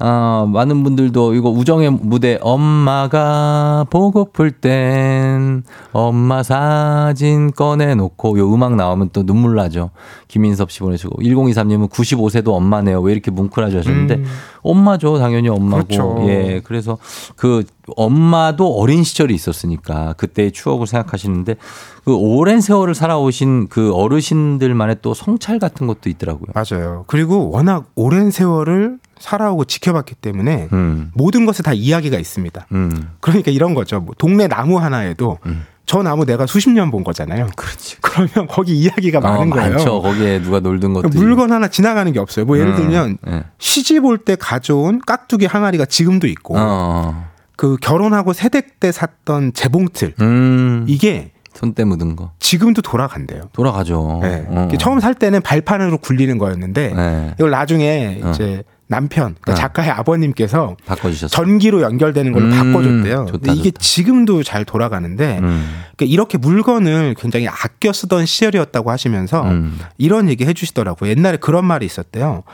아, 많은 분들도 이거 우정의 무대 엄마가 보고플 땐 엄마 사진 꺼내놓고 요 음악 나오면 또 눈물 나죠. 김인섭 씨 보내주고 1023님은 95세도 엄마네요. 왜 이렇게 뭉클하죠 하셨는데 음. 엄마죠. 당연히 엄마고. 그렇죠. 예. 그래서 그 엄마도 어린 시절이 있었으니까 그때의 추억을 생각하시는데 그 오랜 세월을 살아오신 그 어르신들만의 또 성찰 같은 것도 있더라고요. 맞아요. 그리고 워낙 오랜 세월을 살아오고 지켜봤기 때문에 음. 모든 것에 다 이야기가 있습니다. 음. 그러니까 이런 거죠. 뭐 동네 나무 하나에도 음. 저 나무 내가 수십 년 본 거잖아요. 그렇지. 그러면 거기 이야기가 많은 어, 거예요. 많죠. 거기에 누가 놀던 것도. 물건 하나 지나가는 게 없어요. 뭐 예를 음, 들면 예. 시집 올 때 가져온 깍두기 항아리가 지금도 있고 어. 그 결혼하고 새댁 때 샀던 재봉틀 음. 이게 손때 묻은 거. 지금도 돌아간대요. 돌아가죠. 네. 어. 처음 살 때는 발판으로 굴리는 거였는데 네. 이걸 나중에 어. 이제 남편 그러니까 어. 작가의 아버님께서 바꿔주셨어요. 전기로 연결되는 걸로 음, 바꿔줬대요. 좋다, 근데 이게 좋다. 지금도 잘 돌아가는데 음. 그러니까 이렇게 물건을 굉장히 아껴 쓰던 시절이었다고 하시면서 음. 이런 얘기 해주시더라고요. 옛날에 그런 말이 있었대요.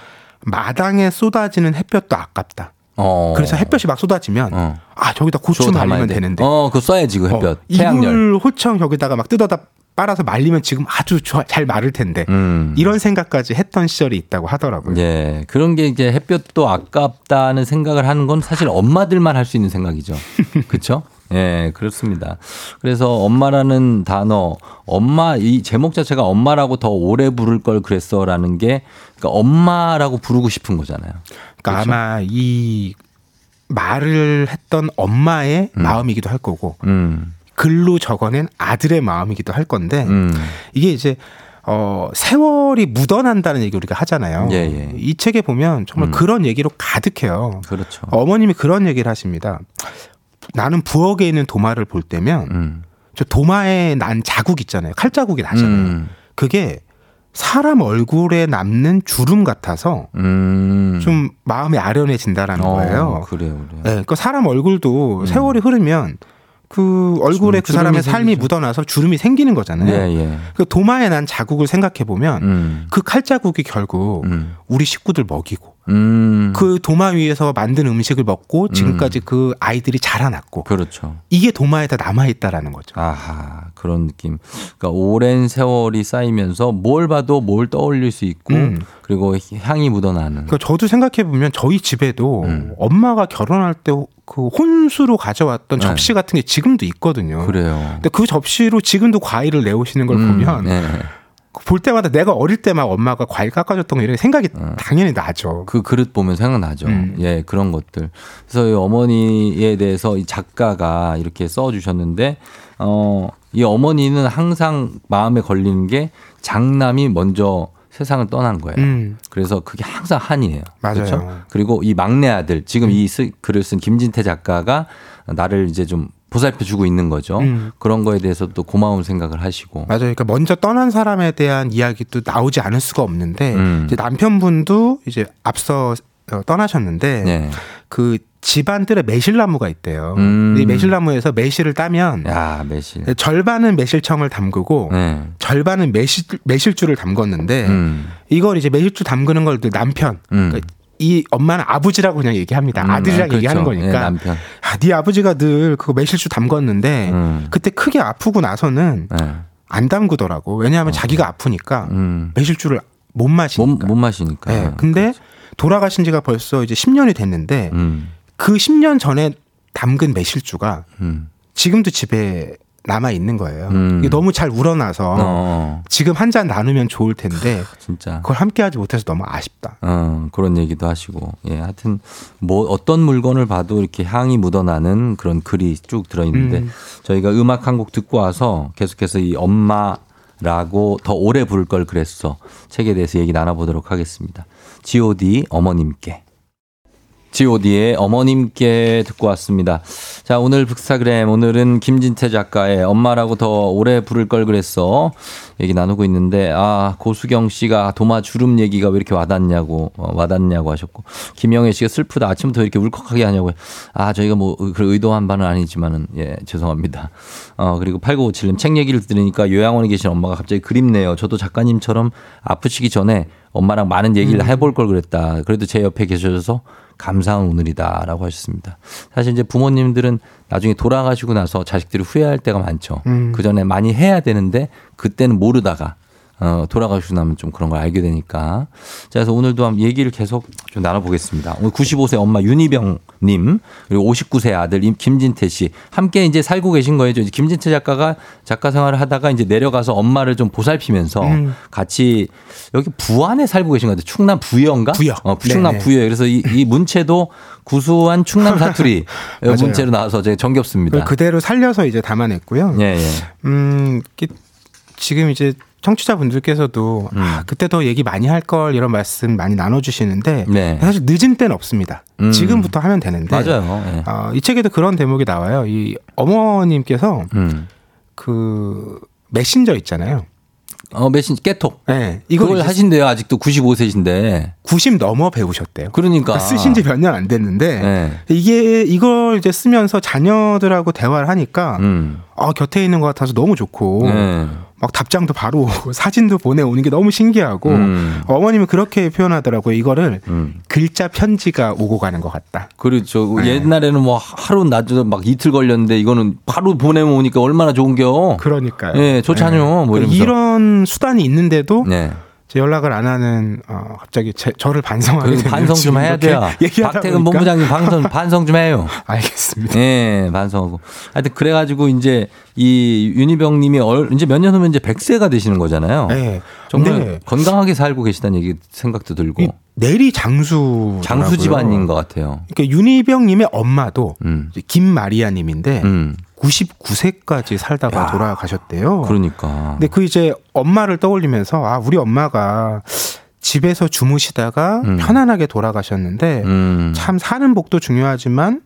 마당에 쏟아지는 햇볕도 아깝다. 어. 그래서 햇볕이 막 쏟아지면 어. 아 저기다 고추 말리면 돼. 되는데 어, 그거 써야지 그 햇볕. 어, 태양열. 이불 호청 여기다가 막 뜯어다 빨아서 말리면 지금 아주 좋아- 잘 마를 텐데 음. 이런 생각까지 했던 시절이 있다고 하더라고요. 예. 그런 게 이제 햇볕도 아깝다는 생각을 하는 건 사실 엄마들만 할 수 있는 생각이죠. 그렇죠? 예, 그렇습니다. 그래서 엄마라는 단어, 엄마 이 제목 자체가 엄마라고 더 오래 부를 걸 그랬어라는 게 그러니까 엄마라고 부르고 싶은 거잖아요. 그러니까 그렇죠? 아마 이 말을 했던 엄마의 음. 마음이기도 할 거고 음. 글로 적어낸 아들의 마음이기도 할 건데 음. 이게 이제 어 세월이 묻어난다는 얘기 우리가 하잖아요. 예, 예. 이 책에 보면 정말 음. 그런 얘기로 가득해요. 그렇죠. 어머님이 그런 얘기를 하십니다. 나는 부엌에 있는 도마를 볼 때면 음. 저 도마에 난 자국 있잖아요. 칼자국이 나잖아요. 음. 그게 사람 얼굴에 남는 주름 같아서 음. 좀 마음이 아련해진다라는 어, 거예요. 그래요, 그래요. 네, 그 사람 얼굴도 음. 세월이 흐르면 그 얼굴에 주- 그 사람의 삶이 생기죠. 묻어나서 주름이 생기는 거잖아요. 예, 예. 그 도마에 난 자국을 생각해 보면 음. 그 칼자국이 결국 음. 우리 식구들 먹이고 음. 그 도마 위에서 만든 음식을 먹고 지금까지 그 아이들이 자라났고 그렇죠. 이게 도마에 다 남아 있다라는 거죠. 아하, 그런 느낌. 그러니까 오랜 세월이 쌓이면서 뭘 봐도 뭘 떠올릴 수 있고 음. 그리고 향이 묻어나는. 그러니까 저도 생각해 보면 저희 집에도 음. 엄마가 결혼할 때 그 혼수로 가져왔던 네. 접시 같은 게 지금도 있거든요. 그래요. 근데 그 접시로 지금도 과일을 내오시는 걸 음, 보면 네. 볼 때마다 내가 어릴 때 막 엄마가 과일 깎아줬던 거 이런 생각이 어. 당연히 나죠. 그 그릇 보면 생각나죠. 음. 예, 그런 것들. 그래서 이 어머니에 대해서 이 작가가 이렇게 써주셨는데, 어, 이 어머니는 항상 마음에 걸리는 게 장남이 먼저 세상을 떠난 거예요. 음, 그래서 그게 항상 한이에요. 맞아요. 그렇죠? 그리고 이 막내 아들, 지금 이 쓰- 글을 쓴 김진태 작가가 나를 이제 좀 보살펴 주고 있는 거죠. 음. 그런 거에 대해서 또 고마운 생각을 하시고. 맞아요. 그러니까 먼저 떠난 사람에 대한 이야기도 나오지 않을 수가 없는데 음. 이제 남편분도 이제 앞서 어, 떠나셨는데 네. 그 집안들의 매실나무가 있대요. 음. 이 매실나무에서 매실을 따면 야, 매실. 절반은 매실청을 담그고 네. 절반은 매실 매실주를 담궜는데 음. 이걸 이제 매실주 담그는 걸그 남편 음. 그러니까 이 엄마는 아버지라고 그냥 얘기합니다. 음, 아들이랑 아, 얘기하는 그렇죠. 거니까. 예, 남편. 아, 네 아버지가 늘 그거 매실주 담궜는데 음. 그때 크게 아프고 나서는 네. 안 담그더라고. 왜냐하면 자기가 아프니까 음. 매실주를 못 못, 마시니까. 못 마시니까. 네, 근데 돌아가신 지가 벌써 이제 10년이 됐는데 음. 그 10년 전에 담근 매실주가 음. 지금도 집에 남아 있는 거예요. 음. 이게 너무 잘 우러나서 어, 지금 한 잔 나누면 좋을 텐데 진짜. 그걸 함께하지 못해서 너무 아쉽다. 어, 그런 얘기도 하시고. 예, 하여튼 뭐 어떤 물건을 봐도 이렇게 향이 묻어나는 그런 글이 쭉 들어있는데 음. 저희가 음악 한 곡 듣고 와서 계속해서 이 엄마라고 더 오래 부를 걸 그랬어. 책에 대해서 얘기 나눠보도록 하겠습니다. G.O.D 어머님께. god의 어머님께 듣고 왔습니다. 자, 오늘 북스타그램 오늘은 김진태 작가의 엄마라고 더 오래 부를 걸 그랬어. 얘기 나누고 있는데 아, 고수경 씨가 도마 주름 얘기가 왜 이렇게 와닿냐고 어, 와닿냐고 하셨고 김영애 씨가 슬프다 아침부터 이렇게 울컥하게 하냐고 아, 저희가 뭐 그 의도한 바는 아니지만은 예, 죄송합니다. 어, 그리고 8957님 책 얘기를 들으니까 요양원에 계신 엄마가 갑자기 그립네요. 저도 작가님처럼 아프시기 전에 엄마랑 많은 얘기를 해볼 걸 그랬다. 그래도 제 옆에 계셔서 감사한 오늘이다라고 하셨습니다. 사실 이제 부모님들은 나중에 돌아가시고 나서 자식들이 후회할 때가 많죠. 음. 그 전에 많이 해야 되는데 그때는 모르다가 어, 돌아가시고 나면 좀 그런 걸 알게 되니까. 자, 그래서 오늘도 한번 얘기를 계속 좀 나눠보겠습니다. 오늘 95세 엄마 윤희병님, 그리고 59세 아들 임- 김진태 씨. 함께 이제 살고 계신 거예요. 이제 김진태 작가가 작가 생활을 하다가 이제 내려가서 엄마를 좀 보살피면서 음. 같이 여기 부안에 살고 계신 것 같아요. 충남 부여인가? 부여. 어, 충남 네네. 부여. 그래서 이, 이 문체도 구수한 충남 사투리 맞아요. 문체로 나와서 제가 정겹습니다. 그대로 살려서 이제 담아냈고요. 예, 예. 음, 지금 이제 청취자분들께서도 아, 그때 더 얘기 많이 할 걸 이런 말씀 많이 나눠주시는데 네. 사실 늦은 때는 없습니다. 음. 지금부터 하면 되는데 맞아요. 예. 어, 이 책에도 그런 대목이 나와요. 이 어머님께서 음. 그 메신저 있잖아요. 어, 메신 깨톡. 네, 이걸 하신대요. 아직도 95세신데. 90 넘어 배우셨대요. 그러니까. 쓰신 지 몇 년 안 됐는데 네. 이게 이걸 이제 쓰면서 자녀들하고 대화를 하니까 음. 아 곁에 있는 것 같아서 너무 좋고 네. 막 답장도 바로 오고 사진도 보내오는 게 너무 신기하고 음. 어머님은 그렇게 표현하더라고요. 이거를 음. 글자 편지가 오고 가는 것 같다. 그렇죠. 네. 옛날에는 뭐 하루 낮에 막 이틀 걸렸는데 이거는 바로 보내면 오니까 얼마나 좋은겨. 그러니까요. 예, 좋잖요. 뭐 이러면서. 이런 수단이 있는데도 네. 제 연락을 안 하는 어, 갑자기 제, 저를 반성하게 그 되는 반성 좀 해야 돼요. 박태근 보니까. 본부장님 반성, 반성 좀 해요. 알겠습니다. 예, 반성하고. 하여튼 그래 가지고 이제 이 윤희병 님이 얼, 이제 몇 년 후면 이제 100세가 되시는 거잖아요. 네. 정말 근데 건강하게 살고 계시다는 얘기 생각도 들고. 이 내리 장수 장수 집안인 것 같아요. 그러니까 윤희병 님의 엄마도 음. 이제 김마리아 님인데 음. 99세까지 살다가 야. 돌아가셨대요. 그러니까. 근데 그 이제 엄마를 떠올리면서 아 우리 엄마가 집에서 주무시다가 음. 편안하게 돌아가셨는데 음. 참 사는 복도 중요하지만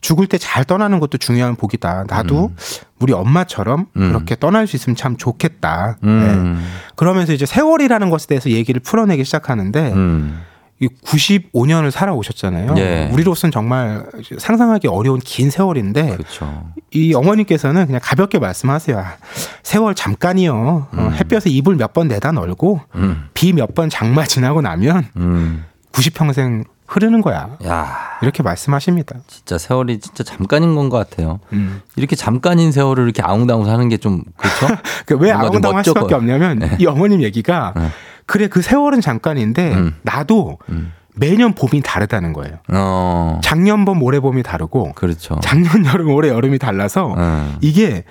죽을 때 잘 떠나는 것도 중요한 복이다. 나도 우리 엄마처럼 음. 그렇게 떠날 수 있으면 참 좋겠다. 네. 음. 그러면서 이제 세월이라는 것에 대해서 얘기를 풀어내기 시작하는데 음. 이 95년을 살아오셨잖아요. 예. 우리로서는 정말 상상하기 어려운 긴 세월인데 그렇죠. 이 어머니께서는 그냥 가볍게 말씀하세요. 아, 세월 잠깐이요. 어, 햇볕에 이불 몇 번 내다 널고 음. 비몇 번 장마 지나고 나면 음. 90평생 흐르는 거야. 야, 이렇게 말씀하십니다. 진짜 세월이 진짜 잠깐인 건 것 같아요. 음. 이렇게 잠깐인 세월을 이렇게 아웅다웅 사는 게 좀 그렇죠? 그왜 아웅다웅 할 수밖에. 없냐면 네. 이 어머님 얘기가 네. 그래 그 세월은 잠깐인데 음. 나도 음. 매년 봄이 다르다는 거예요. 어, 작년 봄 올해 봄이 다르고 그렇죠. 작년 여름 올해 여름이 달라서 음. 이게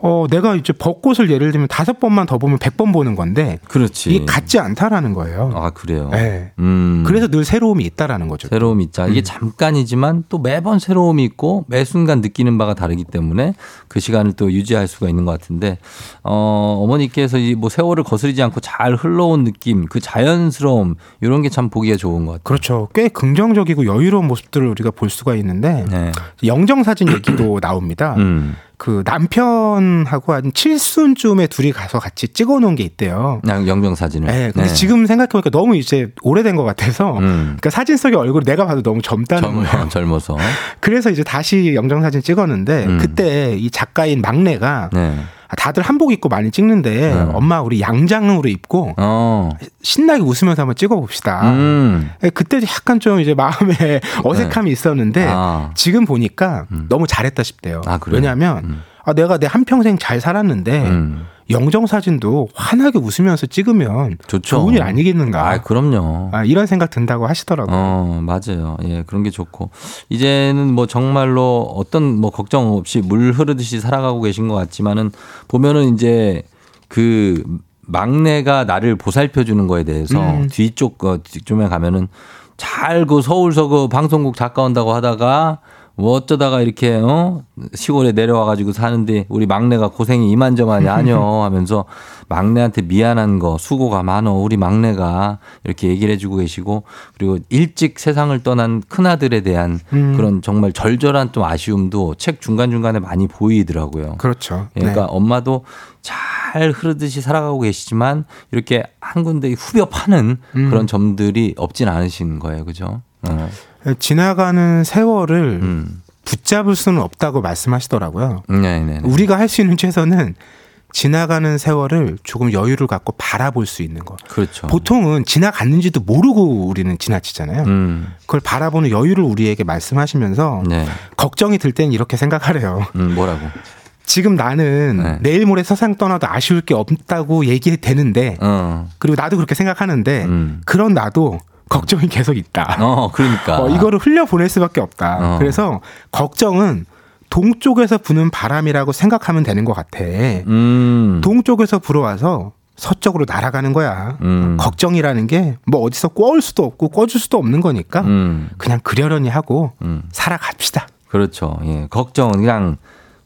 어 내가 이제 벚꽃을 예를 들면 다섯 번만 더 보면 백 번 보는 건데 그렇지. 이게 같지 않다라는 거예요. 아, 그래요. 네. 음. 그래서 늘 새로움이 있다라는 거죠. 새로움이. 이게 음. 잠깐이지만 또 매번 새로움이 있고 매 순간 느끼는 바가 다르기 때문에 그 시간을 또 유지할 수가 있는 것 같은데 어, 어머니께서 이 뭐 세월을 거스르지 않고 잘 흘러온 느낌, 그 자연스러움 이런 게 참 보기가 좋은 것 같아요. 그렇죠. 꽤 긍정적이고 여유로운 모습들을 우리가 볼 수가 있는데 네. 영정 사진 얘기도 나옵니다. 음. 그 남편하고 한 7순쯤에 둘이 가서 같이 찍어 놓은 게 있대요. 그냥 영정 사진을. 네, 근데 지금 생각해 보니까 너무 이제 오래된 것 같아서 음. 그러니까 사진 속의 얼굴을 내가 봐도 너무 젊다는 거예요. 젊어, 젊어서. 그래서 이제 다시 영정 사진 찍었는데 음. 그때 이 작가인 막내가 네. 아, 다들 한복 입고 많이 찍는데 음. 엄마 우리 양장으로 입고 어. 신나게 웃으면서 한번 찍어봅시다. 음. 예, 그때 약간 좀 이제 마음에 어색함이 있었는데 아. 지금 보니까 음. 너무 잘했다 싶대요. 아? 왜냐하면 음. 아, 내가 내 한평생 잘 살았는데 음. 영정 사진도 환하게 웃으면서 찍으면 좋죠. 좋은 일 아니겠는가. 아, 그럼요. 아, 이런 생각 든다고 하시더라고요. 어, 맞아요. 예, 그런 게 좋고. 이제는 뭐 정말로 어떤 뭐 걱정 없이 물 흐르듯이 살아가고 계신 것 같지만은 보면은 이제 그 막내가 나를 보살펴 주는 거에 대해서 음. 뒤쪽 거 뒤쪽에 가면은 잘 그 서울서 그 방송국 작가 온다고 하다가 뭐 어쩌다가 이렇게 어 시골에 내려와가지고 사는데 우리 막내가 고생이 이만저만이 아니여 하면서 막내한테 미안한 거 수고가 많어 우리 막내가 이렇게 얘기를 해주고 계시고 그리고 일찍 세상을 떠난 큰 아들에 대한 음. 그런 정말 절절한 좀 아쉬움도 책 중간 중간에 많이 보이더라고요. 그렇죠. 그러니까 네. 엄마도 잘 흐르듯이 살아가고 계시지만 이렇게 한 군데 후벼 파는 음. 그런 점들이 없진 않으신 거예요, 그죠? 어. 지나가는 세월을 음. 붙잡을 수는 없다고 말씀하시더라고요. 네, 네. 네. 우리가 할 수 있는 최선은 지나가는 세월을 조금 여유를 갖고 바라볼 수 있는 것. 그렇죠. 보통은 지나갔는지도 모르고 우리는 지나치잖아요. 음. 그걸 바라보는 여유를 우리에게 말씀하시면서 네. 걱정이 들땐 이렇게 생각하래요. 음, 뭐라고? 지금 나는 네. 내일 모레 세상 떠나도 아쉬울 게 없다고 얘기해 되는데 어. 그리고 나도 그렇게 생각하는데 음. 그런 나도 걱정이 계속 있다. 어, 그러니까. 어, 이거를 흘려 보낼 수밖에 없다. 어. 그래서 걱정은 동쪽에서 부는 바람이라고 생각하면 되는 것 같아. 음. 동쪽에서 불어와서 서쪽으로 날아가는 거야. 음. 걱정이라는 게 뭐 어디서 꿔올 수도 없고 꿔줄 수도 없는 거니까 음. 그냥 그려려니 하고 음. 살아갑시다. 그렇죠. 예. 걱정은 그냥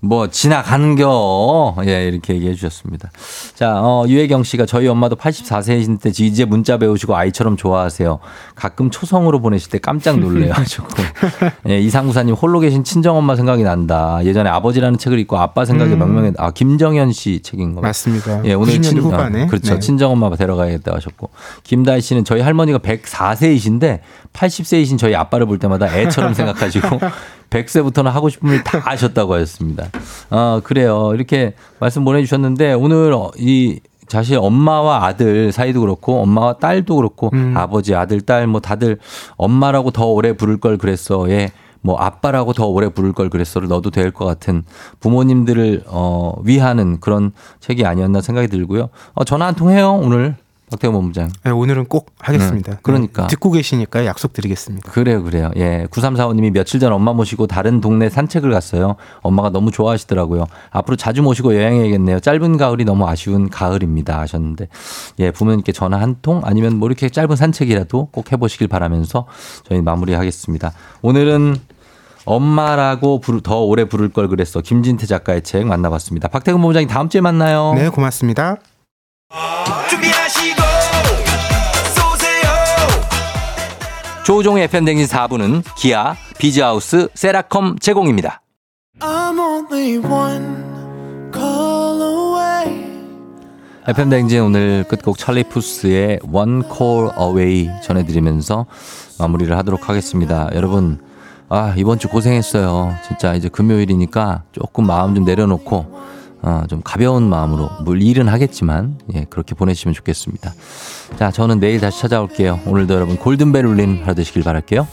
뭐 지나가는겨. 예, 이렇게 얘기해 주셨습니다. 자, 어, 유혜경 씨가 저희 엄마도 84세이신데 이제 문자 배우시고 아이처럼 좋아하세요. 가끔 초성으로 보내실 때 깜짝 놀래요. 하셨고. 예, 이상구사님 홀로 계신 친정 엄마 생각이 난다. 예전에 아버지라는 책을 읽고 아빠 생각이 음. 명명해. 아, 김정현 씨 책인 거. 맞습니다. 예, 오늘 90년대 친, 후반에. 어, 그렇죠. 네. 친정 엄마 데려가야겠다 하셨고. 김다희 씨는 저희 할머니가 104세이신데 80세이신 저희 아빠를 볼 때마다 애처럼 생각하시고 100세부터는 하고 싶은 일다 하셨다고 하셨습니다. 아, 그래요. 이렇게 말씀 보내주셨는데 오늘 어, 이 사실 엄마와 아들 사이도 그렇고 엄마와 딸도 그렇고 음. 아버지 아들 딸 뭐 다들 엄마라고 더 오래 부를 걸 그랬어. 예. 뭐 아빠라고 더 오래 부를 걸 그랬어를 넣어도 될 것 같은 부모님들을 어 위하는 그런 책이 아니었나 생각이 들고요. 어 전화 한 통 해요 오늘 박태호 본부장. 네, 오늘은 꼭 하겠습니다. 네, 그러니까. 네, 듣고 계시니까 약속드리겠습니다. 그래요, 그래요. 예. 9345님이 며칠 전 엄마 모시고 다른 동네 산책을 갔어요. 엄마가 너무 좋아하시더라고요. 앞으로 자주 모시고 여행해야겠네요. 짧은 가을이 너무 아쉬운 가을입니다. 하셨는데. 예, 부모님께 전화 한 통 아니면 뭐 이렇게 짧은 산책이라도 꼭 해보시길 바라면서 저희 마무리하겠습니다. 오늘은 엄마라고 부르- 더 오래 부를 걸 그랬어. 김진태 작가의 책 만나봤습니다. 박태근 본부장님 다음 주에 만나요. 네, 고맙습니다. 준비하 조우종의 FM댕진 4부는 기아, 비즈하우스, 세라컴 제공입니다. I'm only one call away FM댕진 오늘 끝곡 찰리 푸스의 One Call Away 전해드리면서 마무리를 하도록 하겠습니다. 여러분, 아, 이번 주 고생했어요. 진짜 이제 금요일이니까 조금 마음 좀 내려놓고, 어, 좀 가벼운 마음으로, 물 일은 하겠지만, 예, 그렇게 보내시면 좋겠습니다. 자, 저는 내일 다시 찾아올게요. 오늘도 여러분 골든벨 울린 하루 되시길 바랄게요.